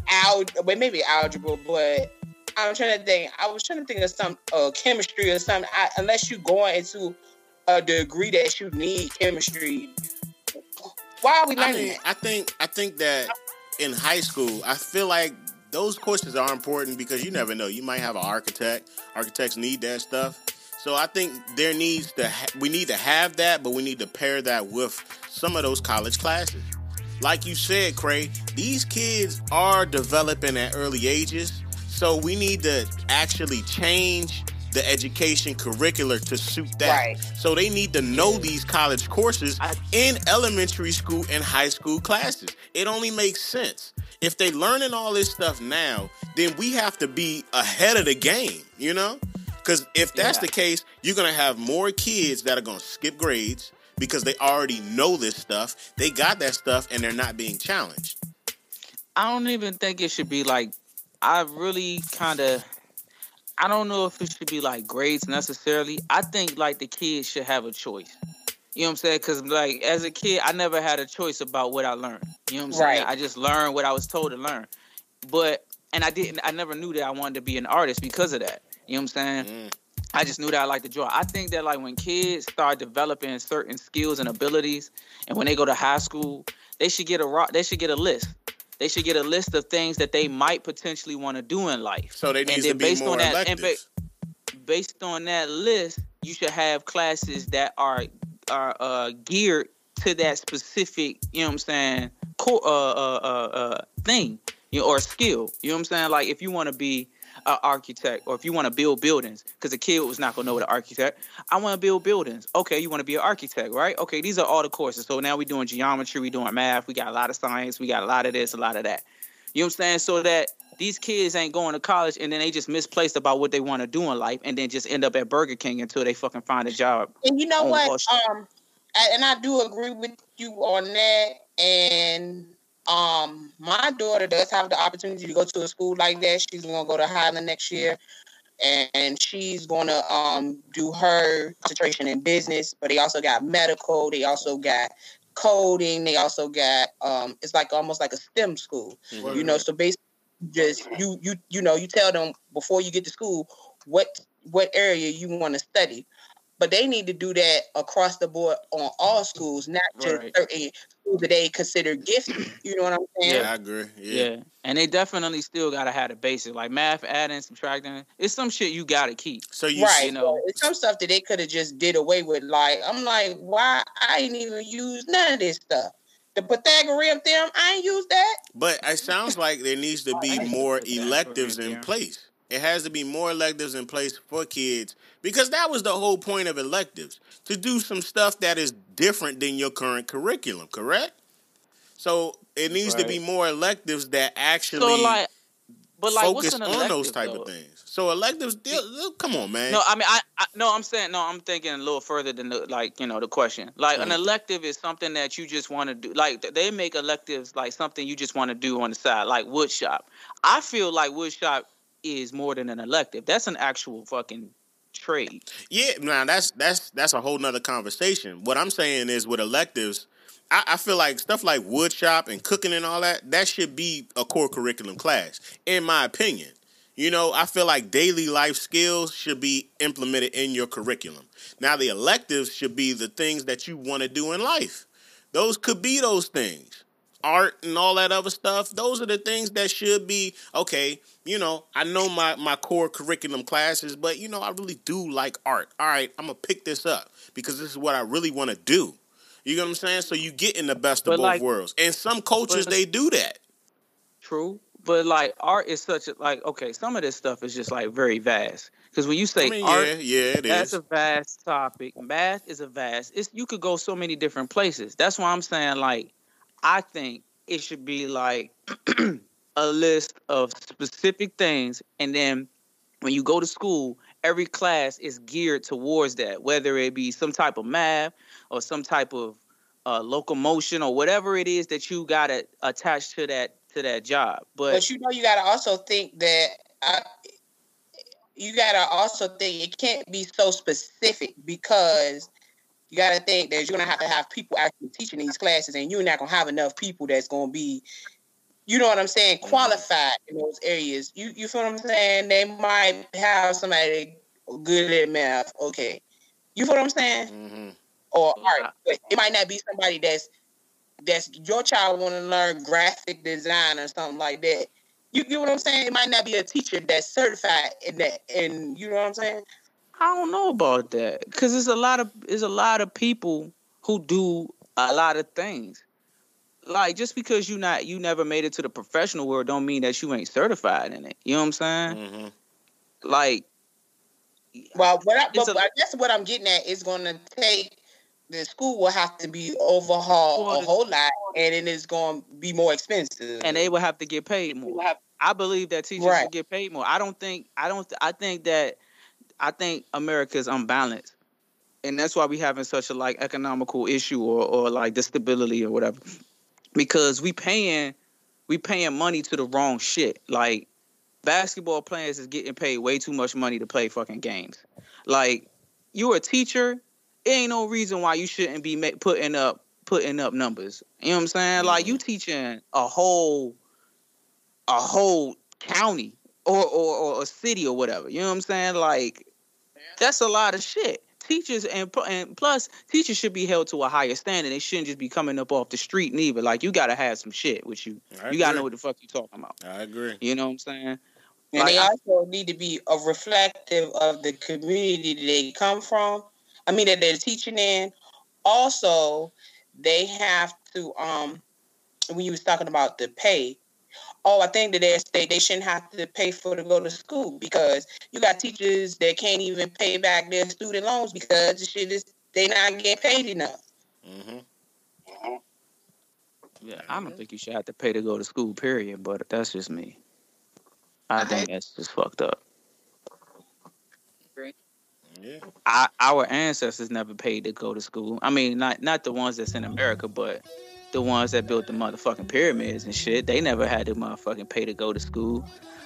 algebra, well, maybe algebra, but I'm trying to think. I was trying to think of some uh, chemistry or something. I, unless you going into a degree that you need chemistry, why are we I learning mean, that? I think I think that in high school, I feel like those courses are important because you never know. You might have an architect. Architects need that stuff. So I think there needs to ha- we need to have that, but we need to pair that with some of those college classes. Like you said, Cray, these kids are developing at early ages, so we need to actually change the education curricular to suit that. Right. So they need to know these college courses in elementary school and high school classes. It only makes sense. If they learning all this stuff now, then we have to be ahead of the game, you know? Because if that's Yeah. the case, you're gonna have more kids that are gonna skip grades because they already know this stuff. They got that stuff and they're not being challenged. I don't even think it should be like. I really kind of. I don't know if it should be like grades necessarily. I think like the kids should have a choice. You know what I'm saying? Because like as a kid, I never had a choice about what I learned. You know what I'm saying? I just learned what I was told to learn. But and I didn't. I never knew that I wanted to be an artist because of that. You know what I'm saying? Mm. I just knew that I liked to draw. I think that like when kids start developing certain skills and abilities, and when they go to high school, they should get a ro- they should get a list. They should get a list of things that they might potentially want to do in life. So they need to be based more on that- and elective. Based on that list, you should have classes that are are uh, geared to that specific. You know what I'm saying? Uh, uh, uh, uh, thing, you know, or skill. You know what I'm saying? Like if you want to be an architect or if you want to build buildings, because a kid was not gonna know what an architect. I want to build buildings. Okay, you want to be an architect, right? Okay, these are all the courses. So now we're doing geometry, we're doing math, we got a lot of science, we got a lot of this, a lot of that. You know what I'm saying? So that these kids ain't going to college and then they just misplaced about what they want to do in life and then just end up at Burger King until they fucking find a job. And you know what? Um, I- and I do agree with you on that. And um, my daughter does have the opportunity to go to a school like that. She's gonna go to Highland next year, and she's gonna um do her concentration in business. But they also got medical. They also got coding. They also got um, it's like almost like a STEM school. You know, so basically, just you you you know, you tell them before you get to school what what area you want to study. But they need to do that across the board on all schools, not just Right. certain schools that they consider gifted. You know what I'm saying? Yeah, I agree. Yeah. Yeah. And they definitely still gotta have the basic. Like math, adding, subtracting. It's some shit you gotta keep. So you right. you know- It's some stuff that they could have just did away with. Like, I'm like, why I ain't even use none of this stuff. The Pythagorean theorem, I ain't use that. But it sounds like there needs to be more electives in place. It has to be more electives in place for kids because that was the whole point of electives to do some stuff that is different than your current curriculum, correct? So it needs to be more electives that actually So like but like what's focus an on those type though? of things. So electives, they- come on, man. No, I mean, I, I no, I'm saying no. I'm thinking a little further than the like, you know, the question. Like an Mhm. elective is something that you just want to do. Like they make electives like something you just want to do on the side, like woodshop. I feel like woodshop is more than an elective. That's an actual fucking trade. Yeah, now that's that's that's a whole nother conversation. What I'm saying is with electives, I, I feel like stuff like wood shop and cooking and all that, that should be a core curriculum class, in my opinion. You know, I feel like daily life skills should be implemented in your curriculum. Now the electives should be the things that you want to do in life. Those could be those things. Art and all that other stuff, those are the things that should be okay. You know, I know my, my core curriculum classes, but you know, I really do like art. All right, I'm gonna pick this up because this is what I really want to do. You know what I'm saying? So you get in the best of But both like- worlds. And some cultures they do that. True, but like art is such a like okay. Some of this stuff is just like very vast because when you say I mean, art, yeah, yeah, it That's is. a vast topic. Math is a vast. It's you could go so many different places. That's why I'm saying like I think it should be like a list of specific things and then when you go to school, every class is geared towards that, whether it be some type of math or some type of uh, locomotion or whatever it is that you got to attach to that to that job. But, But you know, you gotta also think that I, you gotta also think it can't be so specific because you gotta think that you're gonna have to have people actually teaching these classes, and you're not gonna have enough people that's gonna be, you know what I'm saying, qualified in those areas. You you feel what I'm saying? They might have somebody good at math, okay. You feel what I'm saying? hmm or art. But it might not be somebody that's that's your child want to learn graphic design or something like that. You get what I'm saying? It might not be a teacher that's certified in that, and you know what I'm saying? I don't know about that because it's a lot of it's a lot of people who do a lot of things. Like just because you not you never made it to the professional world, don't mean that you ain't certified in it. You know what I'm saying? hmm Like Well, what I, but a- I guess what I'm getting at is going to take the school will have to be overhauled Well, a whole lot, and it is going to be more expensive. and they will have to get paid more. I believe that teachers Right. should get paid more. I don't think I don't I think that I think America is unbalanced. And that's why we having such a like economical issue or, or like the stability or whatever. Because we paying we paying money to the wrong shit. Like basketball players is getting paid way too much money to play fucking games. Like you're a teacher, it ain't no reason why you shouldn't be ma- putting up putting up numbers. You know what I'm saying? Like you mm-hmm. teaching a whole a whole county or, or or a city or whatever. You know what I'm saying? Like that's a lot of shit. Teachers and and plus teachers should be held to a higher standard. They shouldn't just be coming up off the street neither. Like you gotta have some shit with you. I you gotta agree. know what the fuck you talking about. I agree. You know what I'm saying? And Like, they also need to be a reflective of the community that they come from. I mean that they're teaching in. Also, they have to um when you was talking about the pay. Oh, I think that they they, they shouldn't have to pay for to go to school because you got teachers that can't even pay back their student loans because the shit is they not getting paid enough. hmm Yeah, I don't think you should have to pay to go to school. Period. But that's just me. I I think that's just fucked up. Yeah. I, our ancestors never paid to go to school. I mean, not not the ones that's in America, but the ones that built the motherfucking pyramids and shit. They never had to motherfucking pay to go to school.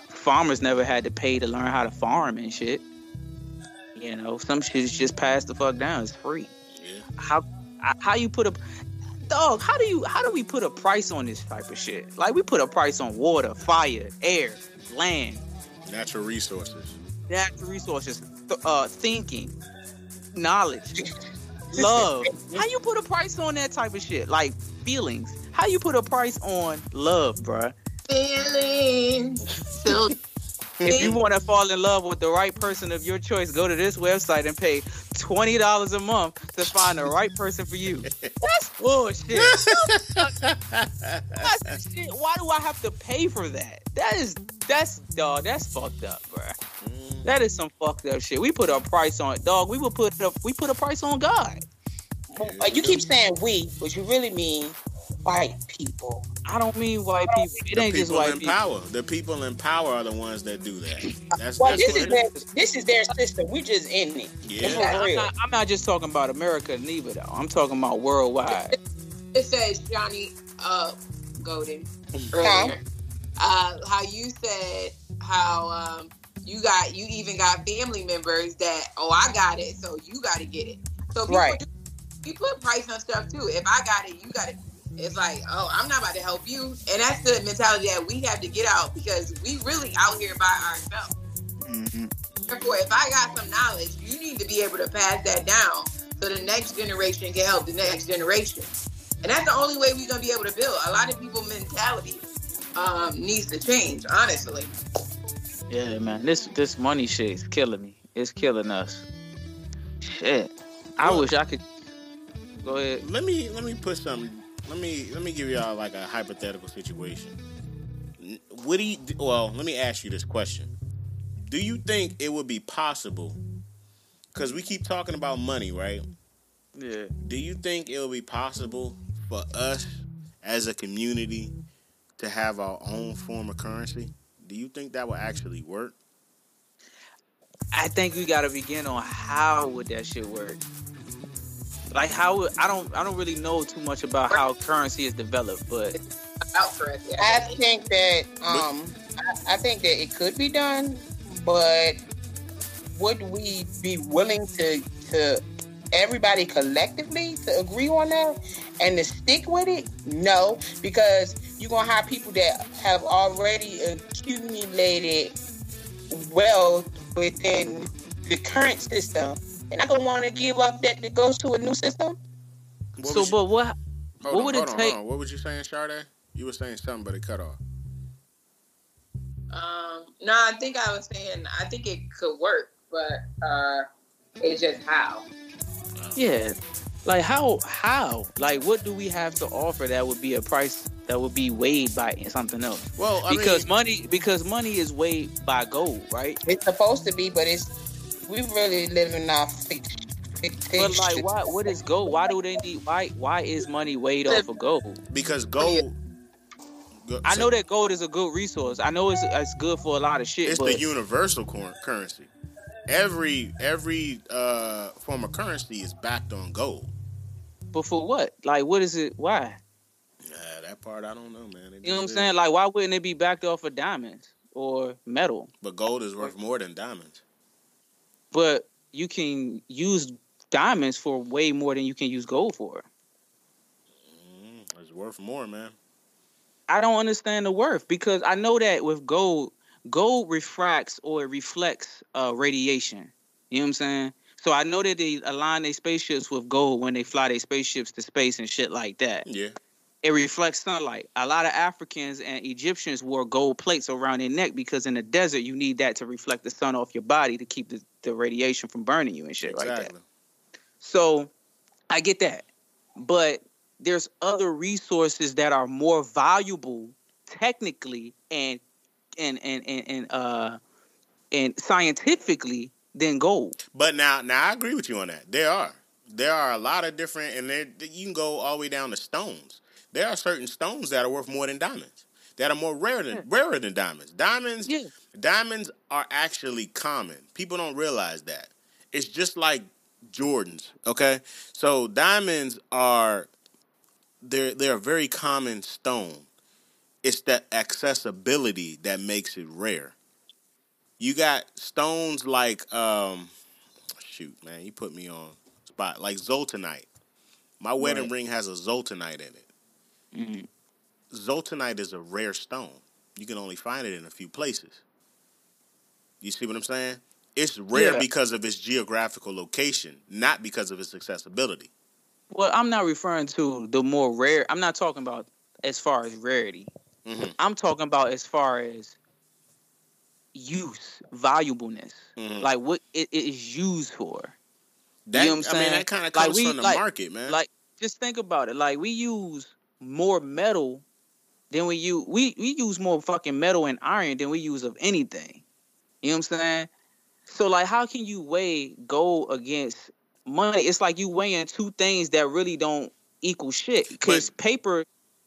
Farmers never had to pay to learn how to farm and shit. You know, some shit is just passed the fuck down. It's free. Yeah. How how you put a dog? How do you how do we put a price on this type of shit? Like we put a price on water, fire, air, land, Natural resources. natural resources, th- uh, thinking, knowledge, love. How you put a price on that type of shit? Like feelings. How you put a price on love, bruh? Feelings. So If you want to fall in love with the right person of your choice, go to this website and pay twenty dollars a month to find the right person for you. That's bullshit. That's shit. Why do I have to pay for that? That is that's dog. That's fucked up, bruh. Mm. That is some fucked up shit. We put a price on it, dog. We would put a we put a price on God. Like you keep saying we, but you really mean white people. I don't mean white people. It The ain't just people white in people. power. The people in power are the ones that do that. That's, Well, that's this what is it their is. this is their system. We just in it. Yeah. That's I'm not, I'm not just talking about America neither though. I'm talking about worldwide. it says Johnny uh Golden Huh? earlier. Uh how you said how um you got you even got family members that oh I got it so you got to get it. So people Right. do, we put price on stuff too. If I got it, you got it. It's like, oh, I'm not about to help you. And that's the mentality that we have to get out because we really out here by ourselves. Therefore, if I got some knowledge, you need to be able to pass that down so the next generation can help the next generation. And that's the only way we're gonna be able to build. A lot of people mentality um, needs to change, honestly. Yeah, man. This this money shit is killing me. It's killing us. Shit. I Well- wish I could. Go ahead. Let me let me put some. Let me let me give y'all like a hypothetical situation. What do you? Well, let me ask you this question. Do you think it would be possible? Because we keep talking about money, right? Yeah. Do you think it would be possible for us as a community to have our own form of currency? Do you think that would actually work? I think we gotta begin on how would that shit work. Like how I don't I don't really know too much about how currency is developed, but. I think that um, I, I think that it could be done, but would we be willing to to everybody collectively to agree on that and to stick with it? No, because you're gonna have people that have already accumulated wealth within the current system, and I don't want to give up that that goes to a new system. What so you- but what hold what on, would it on, take- hold on. What was you saying, Sade? You were saying something, but it cut off. Um, no, I think I was saying I think it could work, but uh, it's just how. yeah. Like how how? Like what do we have to offer that would be a price that would be weighed by something else? Well, I because mean, money because money is weighed by gold, right? It's supposed to be, but it's we really live in our fic- But like why what is gold? Why do they need why why is money weighed off of gold? because gold. go- I know that gold is a good resource. I know it's it's good for a lot of shit, it's but the universal cur- currency. Every every uh, form of currency is backed on gold. but for what? Like what is it? Why? Nah, that part I don't know, man. It You know what I'm saying? Like why wouldn't it be backed off of diamonds or metal? But gold is worth more than diamonds. But you can use diamonds for way more than you can use gold for. Mm, it's worth more, man. I don't understand the worth because I know that with gold, gold refracts or reflects uh, radiation. You know what I'm saying? So I know that they align their spaceships with gold when they fly their spaceships to space and shit like that. Yeah. It reflects sunlight. A lot of Africans and Egyptians wore gold plates around their neck because in the desert you need that to reflect the sun off your body to keep the, the radiation from burning you and shit like that. So I get that. But there's other resources that are more valuable technically and and and and, and uh and scientifically than gold. But now, now I agree with you on that. There are, there are a lot of different, and there you can go all the way down to stones. There are certain stones that are worth more than diamonds. that are more rare than rarer than diamonds. Diamonds, Yeah. diamonds are actually common. People don't realize that. It's just like Jordans. Okay, so diamonds are they're they're a very common stone. It's that accessibility that makes it rare. You got stones like um shoot, man, you put me on spot like zultanite. My wedding Right. ring has a zultanite in it. Mhm. Zultanite is a rare stone. You can only find it in a few places. You see what I'm saying? It's rare Yeah. because of its geographical location, not because of its accessibility. Well, I'm not referring to the more rare. I'm not talking about as far as rarity. Mhm. I'm talking about as far as use, valuableness, Mhm. like what it, it is used for. That, know what I'm I mean, that kind of Like, comes we- from the like- market, man. Like, just think about it. Like we use more metal than we use. We we use more fucking metal and iron than we use of anything. You know what I'm saying? So like, how can you weigh gold against money? It's like you weighing two things that really don't equal shit. Because paper,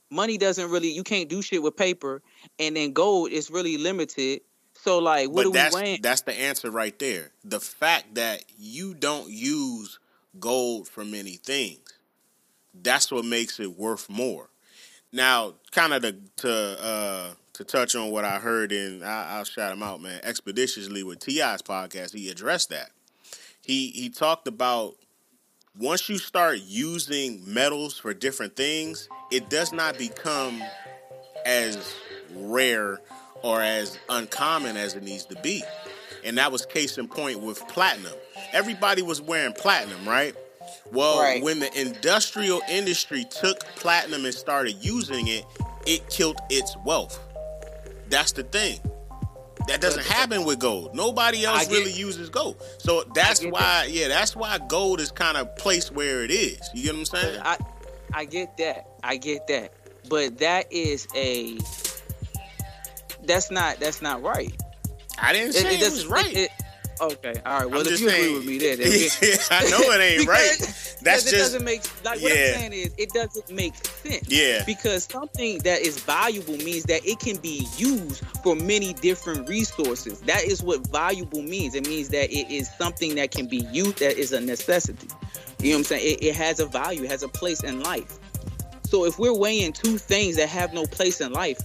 money doesn't really. You can't do shit with paper, and then gold is really limited. So like, what but are we that's weighing? that's the answer right there. The fact that you don't use gold for many things, that's what makes it worth more. Now, kind of to to uh, to touch on what I heard and I, I'll shout him out, man. Expeditiously with T.I.'s podcast, he addressed that. He he talked about once you start using metals for different things, it does not become as rare or as uncommon as it needs to be. And that was case in point with platinum. Everybody was wearing platinum, right? Well, Right. when the industrial industry took platinum and started using it, it killed its wealth. That's the thing. That doesn't happen with gold. Nobody else really uses gold. So that's why, yeah, that's why gold is kind of placed where it is. You get what I'm saying? I I get that. I get that. But that is a that's not that's not right. I didn't say it, was doesn't- right. it- it- okay, all right. Well, I'm if just you saying. agree with me, then, then we- I know it ain't right. Because- That's because it just doesn't make like what yeah. I'm saying is it doesn't make sense. Yeah. Because something that is valuable means that it can be used for many different resources. That is what valuable means. It means that it is something that can be used that is a necessity. You know what I'm saying? It, it has a value, it has a place in life. So if we're weighing two things that have no place in life,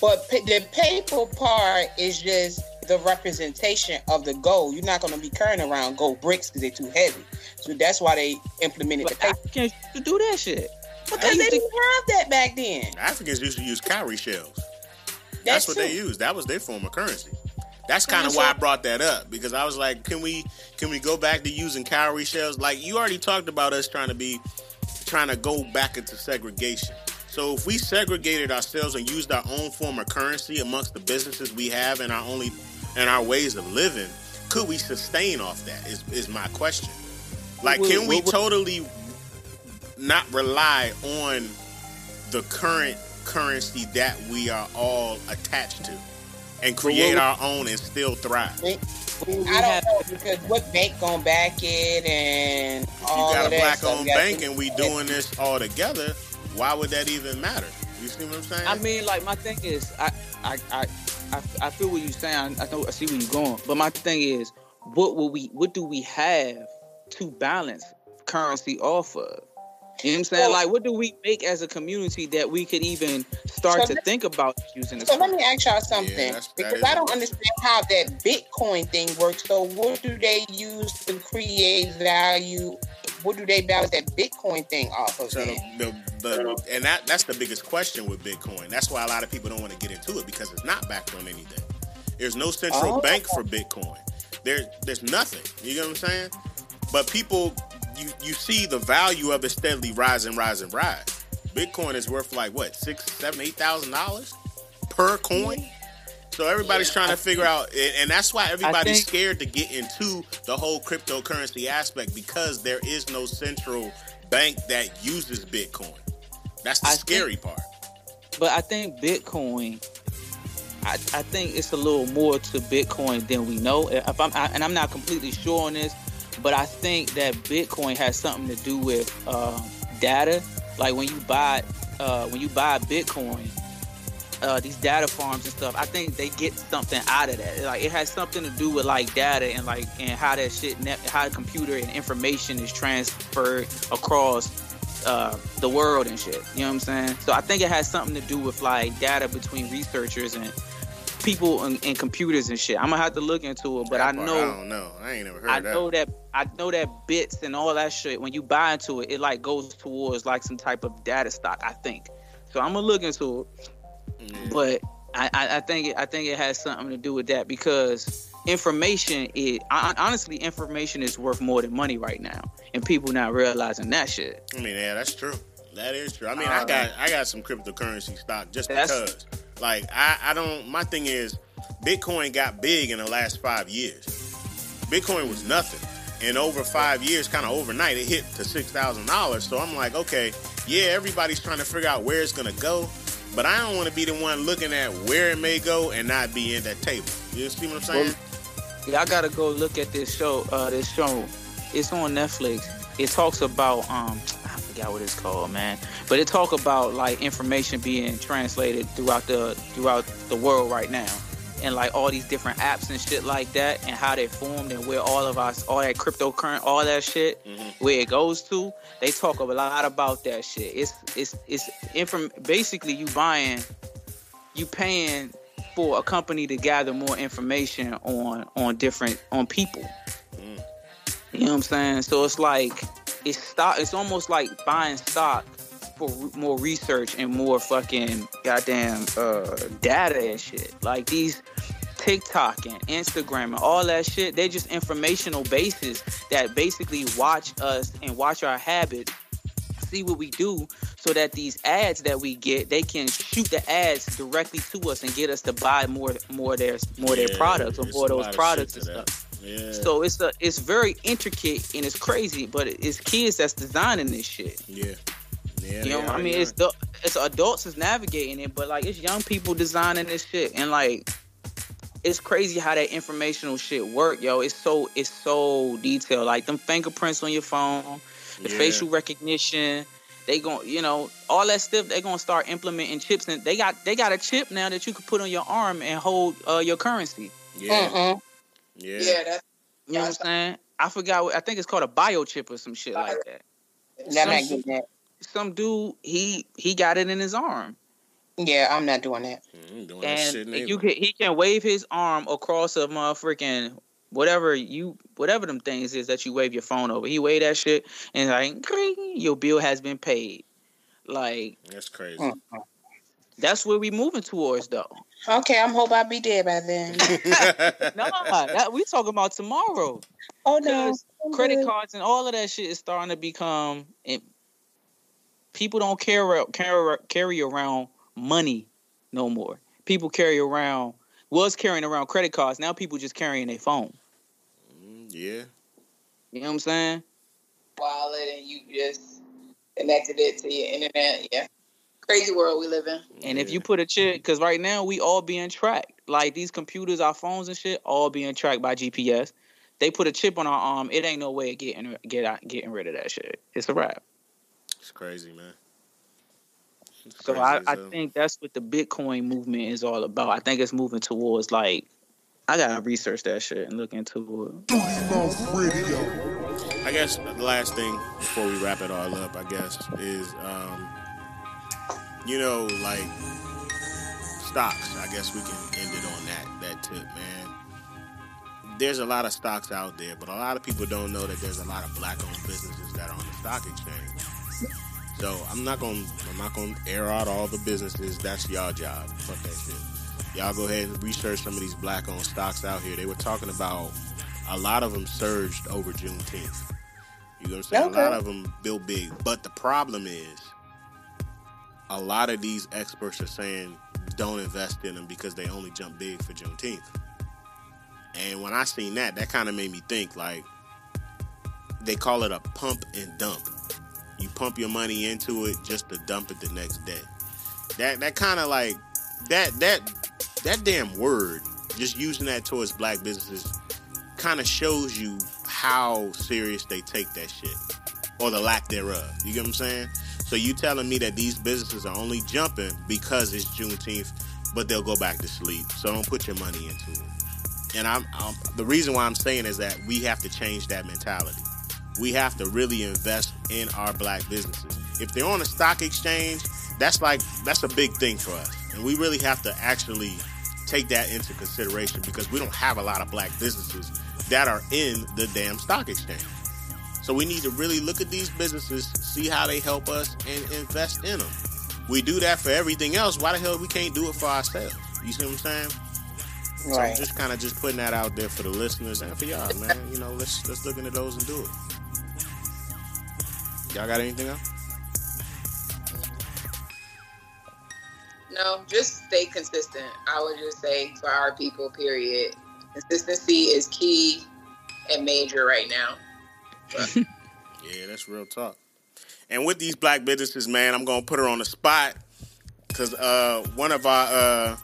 But the paper part is just the representation of the gold. You're not going to be carrying around gold bricks because they're too heavy. So that's why they implemented the paper. Africans used to do that shit. Because they used didn't have that back then. Africans used to use cowrie shells. That's, That's, what true. they used. That was their form of currency. That's kind of why I brought that up because I was like, can we can we go back to using cowrie shells? Like you already talked about us trying to be trying to go back into segregation. So if we segregated ourselves and used our own form of currency amongst the businesses we have and our only and our ways of living, could we sustain off that? Is is my question. Like, Well, can we well, well- totally not rely on the current currency that we are all attached to and create our own and still thrive? We- we I don't know because what bank gonna back it and If you got of a black owned bank and we doing this all together, why would that even matter? You see what I'm saying? I mean, like my thing is, I, I, I, I, I feel what you're saying. I know, I see where you're going. But my thing is, what will we, what do we have to balance currency off of? You know what I'm saying? Well- like, what do we make as a community that we could even start So to let- think about using this? So let me ask y'all something that's- that because I don't a- understand how that Bitcoin thing works. So what do they use to create value? What do they balance that Bitcoin thing off of? So the, the, the and that that's the biggest question with Bitcoin. That's why a lot of people don't want to get into it because it's not backed on anything. There's no central Oh. bank for Bitcoin. There there's nothing. You know what I'm saying? But people you you see the value of it steadily rise and rise and rise. Bitcoin is worth like what six, seven, eight thousand dollars per coin. Mm-hmm. So everybody's trying to figure out, and that's why everybody's think- scared to get into the whole cryptocurrency aspect because there is no central bank that uses Bitcoin. That's the I scary part. But I think Bitcoin. I, I think it's a little more to Bitcoin than we know. If I'm, I, and I'm not completely sure on this, but I think that Bitcoin has something to do with um, data. Like when you buy, uh, when you buy Bitcoin, uh, these data farms and stuff. I think they get something out of that. Like it has something to do with like data and like and how that shit, net, how the computer and information is transferred across uh, the world and shit. You know what I'm saying? So I think it has something to do with like data between researchers and people and, and computers and shit. I'm gonna have to look into it, but I know. I don't know. I ain't never heard I that. know that I know that bits and all that shit. When you buy into it, it like goes towards like some type of data stock. I think. So I'm gonna look into it, But I, I, I think it, I think it has something to do with that because information is honestly information is worth more than money right now, and people not realizing that shit. I mean, yeah, that's true. That is true. I mean, I Uh, got I got some cryptocurrency stock just because. Like, I I don't. My thing is, Bitcoin got big in the last five years. Bitcoin was nothing, and over five years, kind of overnight, it hit to six thousand dollars. So I'm like, okay, yeah, everybody's trying to figure out where it's gonna go, but I don't want to be the one looking at where it may go and not be in that table. You see what I'm saying? Y'all gotta go look at this show. Uh, this show, it's on Netflix. It talks about um, I forgot what it's called, man. But it talk about like information being translated throughout the throughout the world right now, and like all these different apps and shit like that, and how they formed and where all of us, all that cryptocurrency, all that shit, Mhm. where it goes to. They talk a lot about that shit. It's it's it's inform. Basically, you buying, you paying for a company to gather more information on on different on people. Mm. You know what I'm saying? So it's like it's stock. It's almost like buying stock for more research and more fucking goddamn uh, data and shit. Like these TikTok and Instagram and all that shit. They're just informational bases that basically watch us and watch our habits, see what we do, so that these ads that we get, they can shoot the ads directly to us and get us to buy more more of their more of their products or more of those products and stuff. Yeah. So it's a it's very intricate and it's crazy, but it's kids that's designing this shit. yeah. Yeah. You know, they I mean, young. it's the it's adults is navigating it, but like it's young people designing this shit, and like it's crazy how that informational shit work, yo. It's so it's so detailed, like them fingerprints on your phone, the Yeah. facial recognition. They gon' you know, all that stuff. They gonna start implementing chips, and they got they got a chip now that you can put on your arm and hold uh, your currency. Yeah. Mm-mm. Yeah. Yeah, that's You know what I'm saying? I forgot. What, I think it's called a biochip or some shit like that. Yeah, I'm not that. Some dude, he he got it in his arm. Yeah, I'm not doing that. Ain't doing that shit and you can he can wave his arm across a motherfucking whatever you whatever them things is that you wave your phone over. He wave that shit and like your bill has been paid. Like That's crazy. That's where we moving towards though. Okay, I'm hope I'll be dead by then. No, that, we talking about tomorrow. Oh no, oh, Credit cards and all of that shit is starting to become. It, people don't carry carry carry around money no more. People carry around was carrying around credit cards. Now people just carrying their phone. Mm, yeah. You know what I'm saying? wallet and you just connected it to your internet. Yeah. Crazy world we live in. And if you put a chip, because right now we all being tracked. Like these computers, our phones and shit, all being tracked by GPS. They put a chip on our arm. It ain't no way of getting get out, getting rid of that shit. It's a wrap. It's crazy, man. It's So crazy I, I think that's what the Bitcoin movement is all about. I think it's moving towards like I gotta research that shit and look into it. I guess the last thing before we wrap it all up, I guess, is um, you know, like stocks. I guess we can end it on that that tip, man. There's a lot of stocks out there, but a lot of people don't know that there's a lot of black-owned businesses that are on the stock exchange. So I'm not gonna I'm not gonna air out all the businesses. That's y'all job. Fuck that shit. Y'all go ahead and research some of these black-owned stocks out here. They were talking about a lot of them surged over Juneteenth. You know what I'm saying? Okay. A lot of them built big. But the problem is, a lot of these experts are saying don't invest in them because they only jump big for Juneteenth. And when I seen that, that kind of made me think like they call it a pump and dump. You pump your money into it just to dump it the next day. That that kind of like that that that damn word just using that towards black businesses kind of shows you how serious they take that shit or the lack thereof. You get what I'm saying? So you telling me that these businesses are only jumping because it's Juneteenth but they'll go back to sleep. So don't put your money into it. And I'm, I'm the reason why I'm saying is that we have to change that mentality. We have to really invest in our black businesses. If they're on a stock exchange, that's like that's a big thing for us, and we really have to actually take that into consideration because we don't have a lot of black businesses that are in the damn stock exchange. So we need to really look at these businesses, see how they help us, and invest in them. We do that for everything else. Why the hell we can't do it for ourselves? You see what I'm saying? Right. So I'm just kind of just putting that out there for the listeners and for y'all, man. You know, let's let's look into those and do it. Y'all got anything else? No, just stay consistent. I would just say for our people, period. Consistency is key and major right now. But, Yeah, that's real talk. And with these black businesses, man, I'm gonna put her on the spot because uh, one of our uh,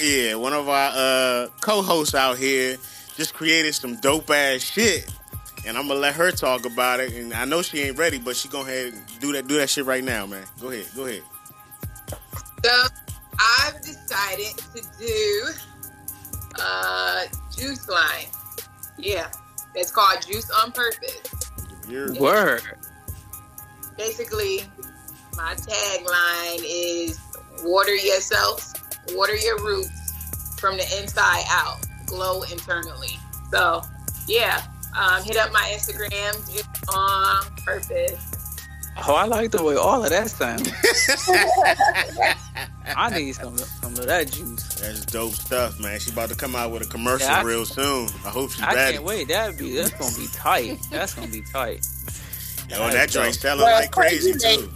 yeah, one of our uh, co-hosts out here just created some dope ass shit, and I'm gonna let her talk about it. And I know she ain't ready, but she go ahead and do that do that shit right now, man. Go ahead, go ahead. so I've decided to do uh juice line. Yeah. It's called Juice on Purpose. You're- Word. Basically, my tagline is water yourself, water your roots from the inside out, glow internally. So, yeah, um, hit up my Instagram, Juice on Purpose. Oh, I like the way all of that sounds. I need some, some of that juice. That's dope stuff, man. She about to come out with a commercial Yeah, I- real soon. I hope she's I ready. can't wait. That'd be that's gonna be tight. That's gonna be tight. Yo, that joint selling Well, like crazy crazy, too.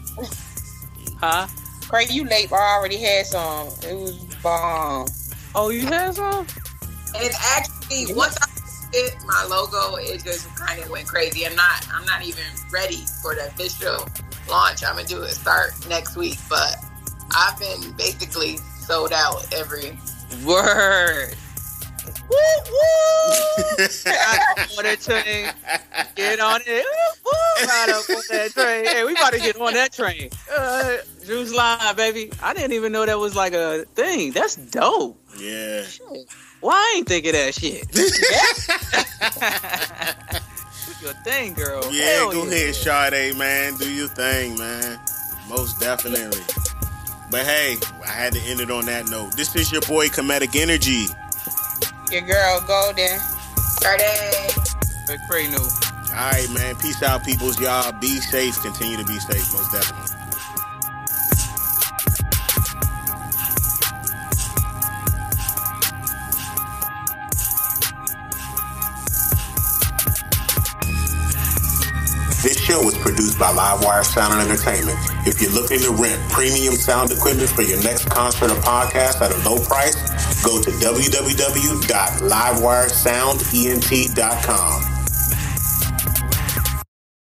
Huh? Craig, you late, but I already had some. It was bomb. Oh, you had some? And actually, once I did my logo, it just kind of went crazy. I'm not, I'm not even ready for the official launch. I'm gonna do it start next week, but I've been basically sold out every. Word. Woo woo! Ride up on that train. Get on it. Woo, woo. Ride up on that train. Hey, we about to get on that train. Uh, Juice line, baby. I didn't even know that was like a thing. That's dope. yeah. Why I ain't think of that shit? Do your thing, girl. Yeah, Hell go yeah. ahead, Sade, man. Do your thing, man. Most definitely. But hey, I had to end it on that note. This is your boy Comedic Energy. Your girl Golden. Friday. But Cray knew. All right, man. Peace out, peoples. Y'all be safe. Continue to be safe, most definitely. Show was produced by Livewire Sound and Entertainment. If you're looking to rent premium sound equipment for your next concert or podcast at a low price, go to www.livewiresoundent.com.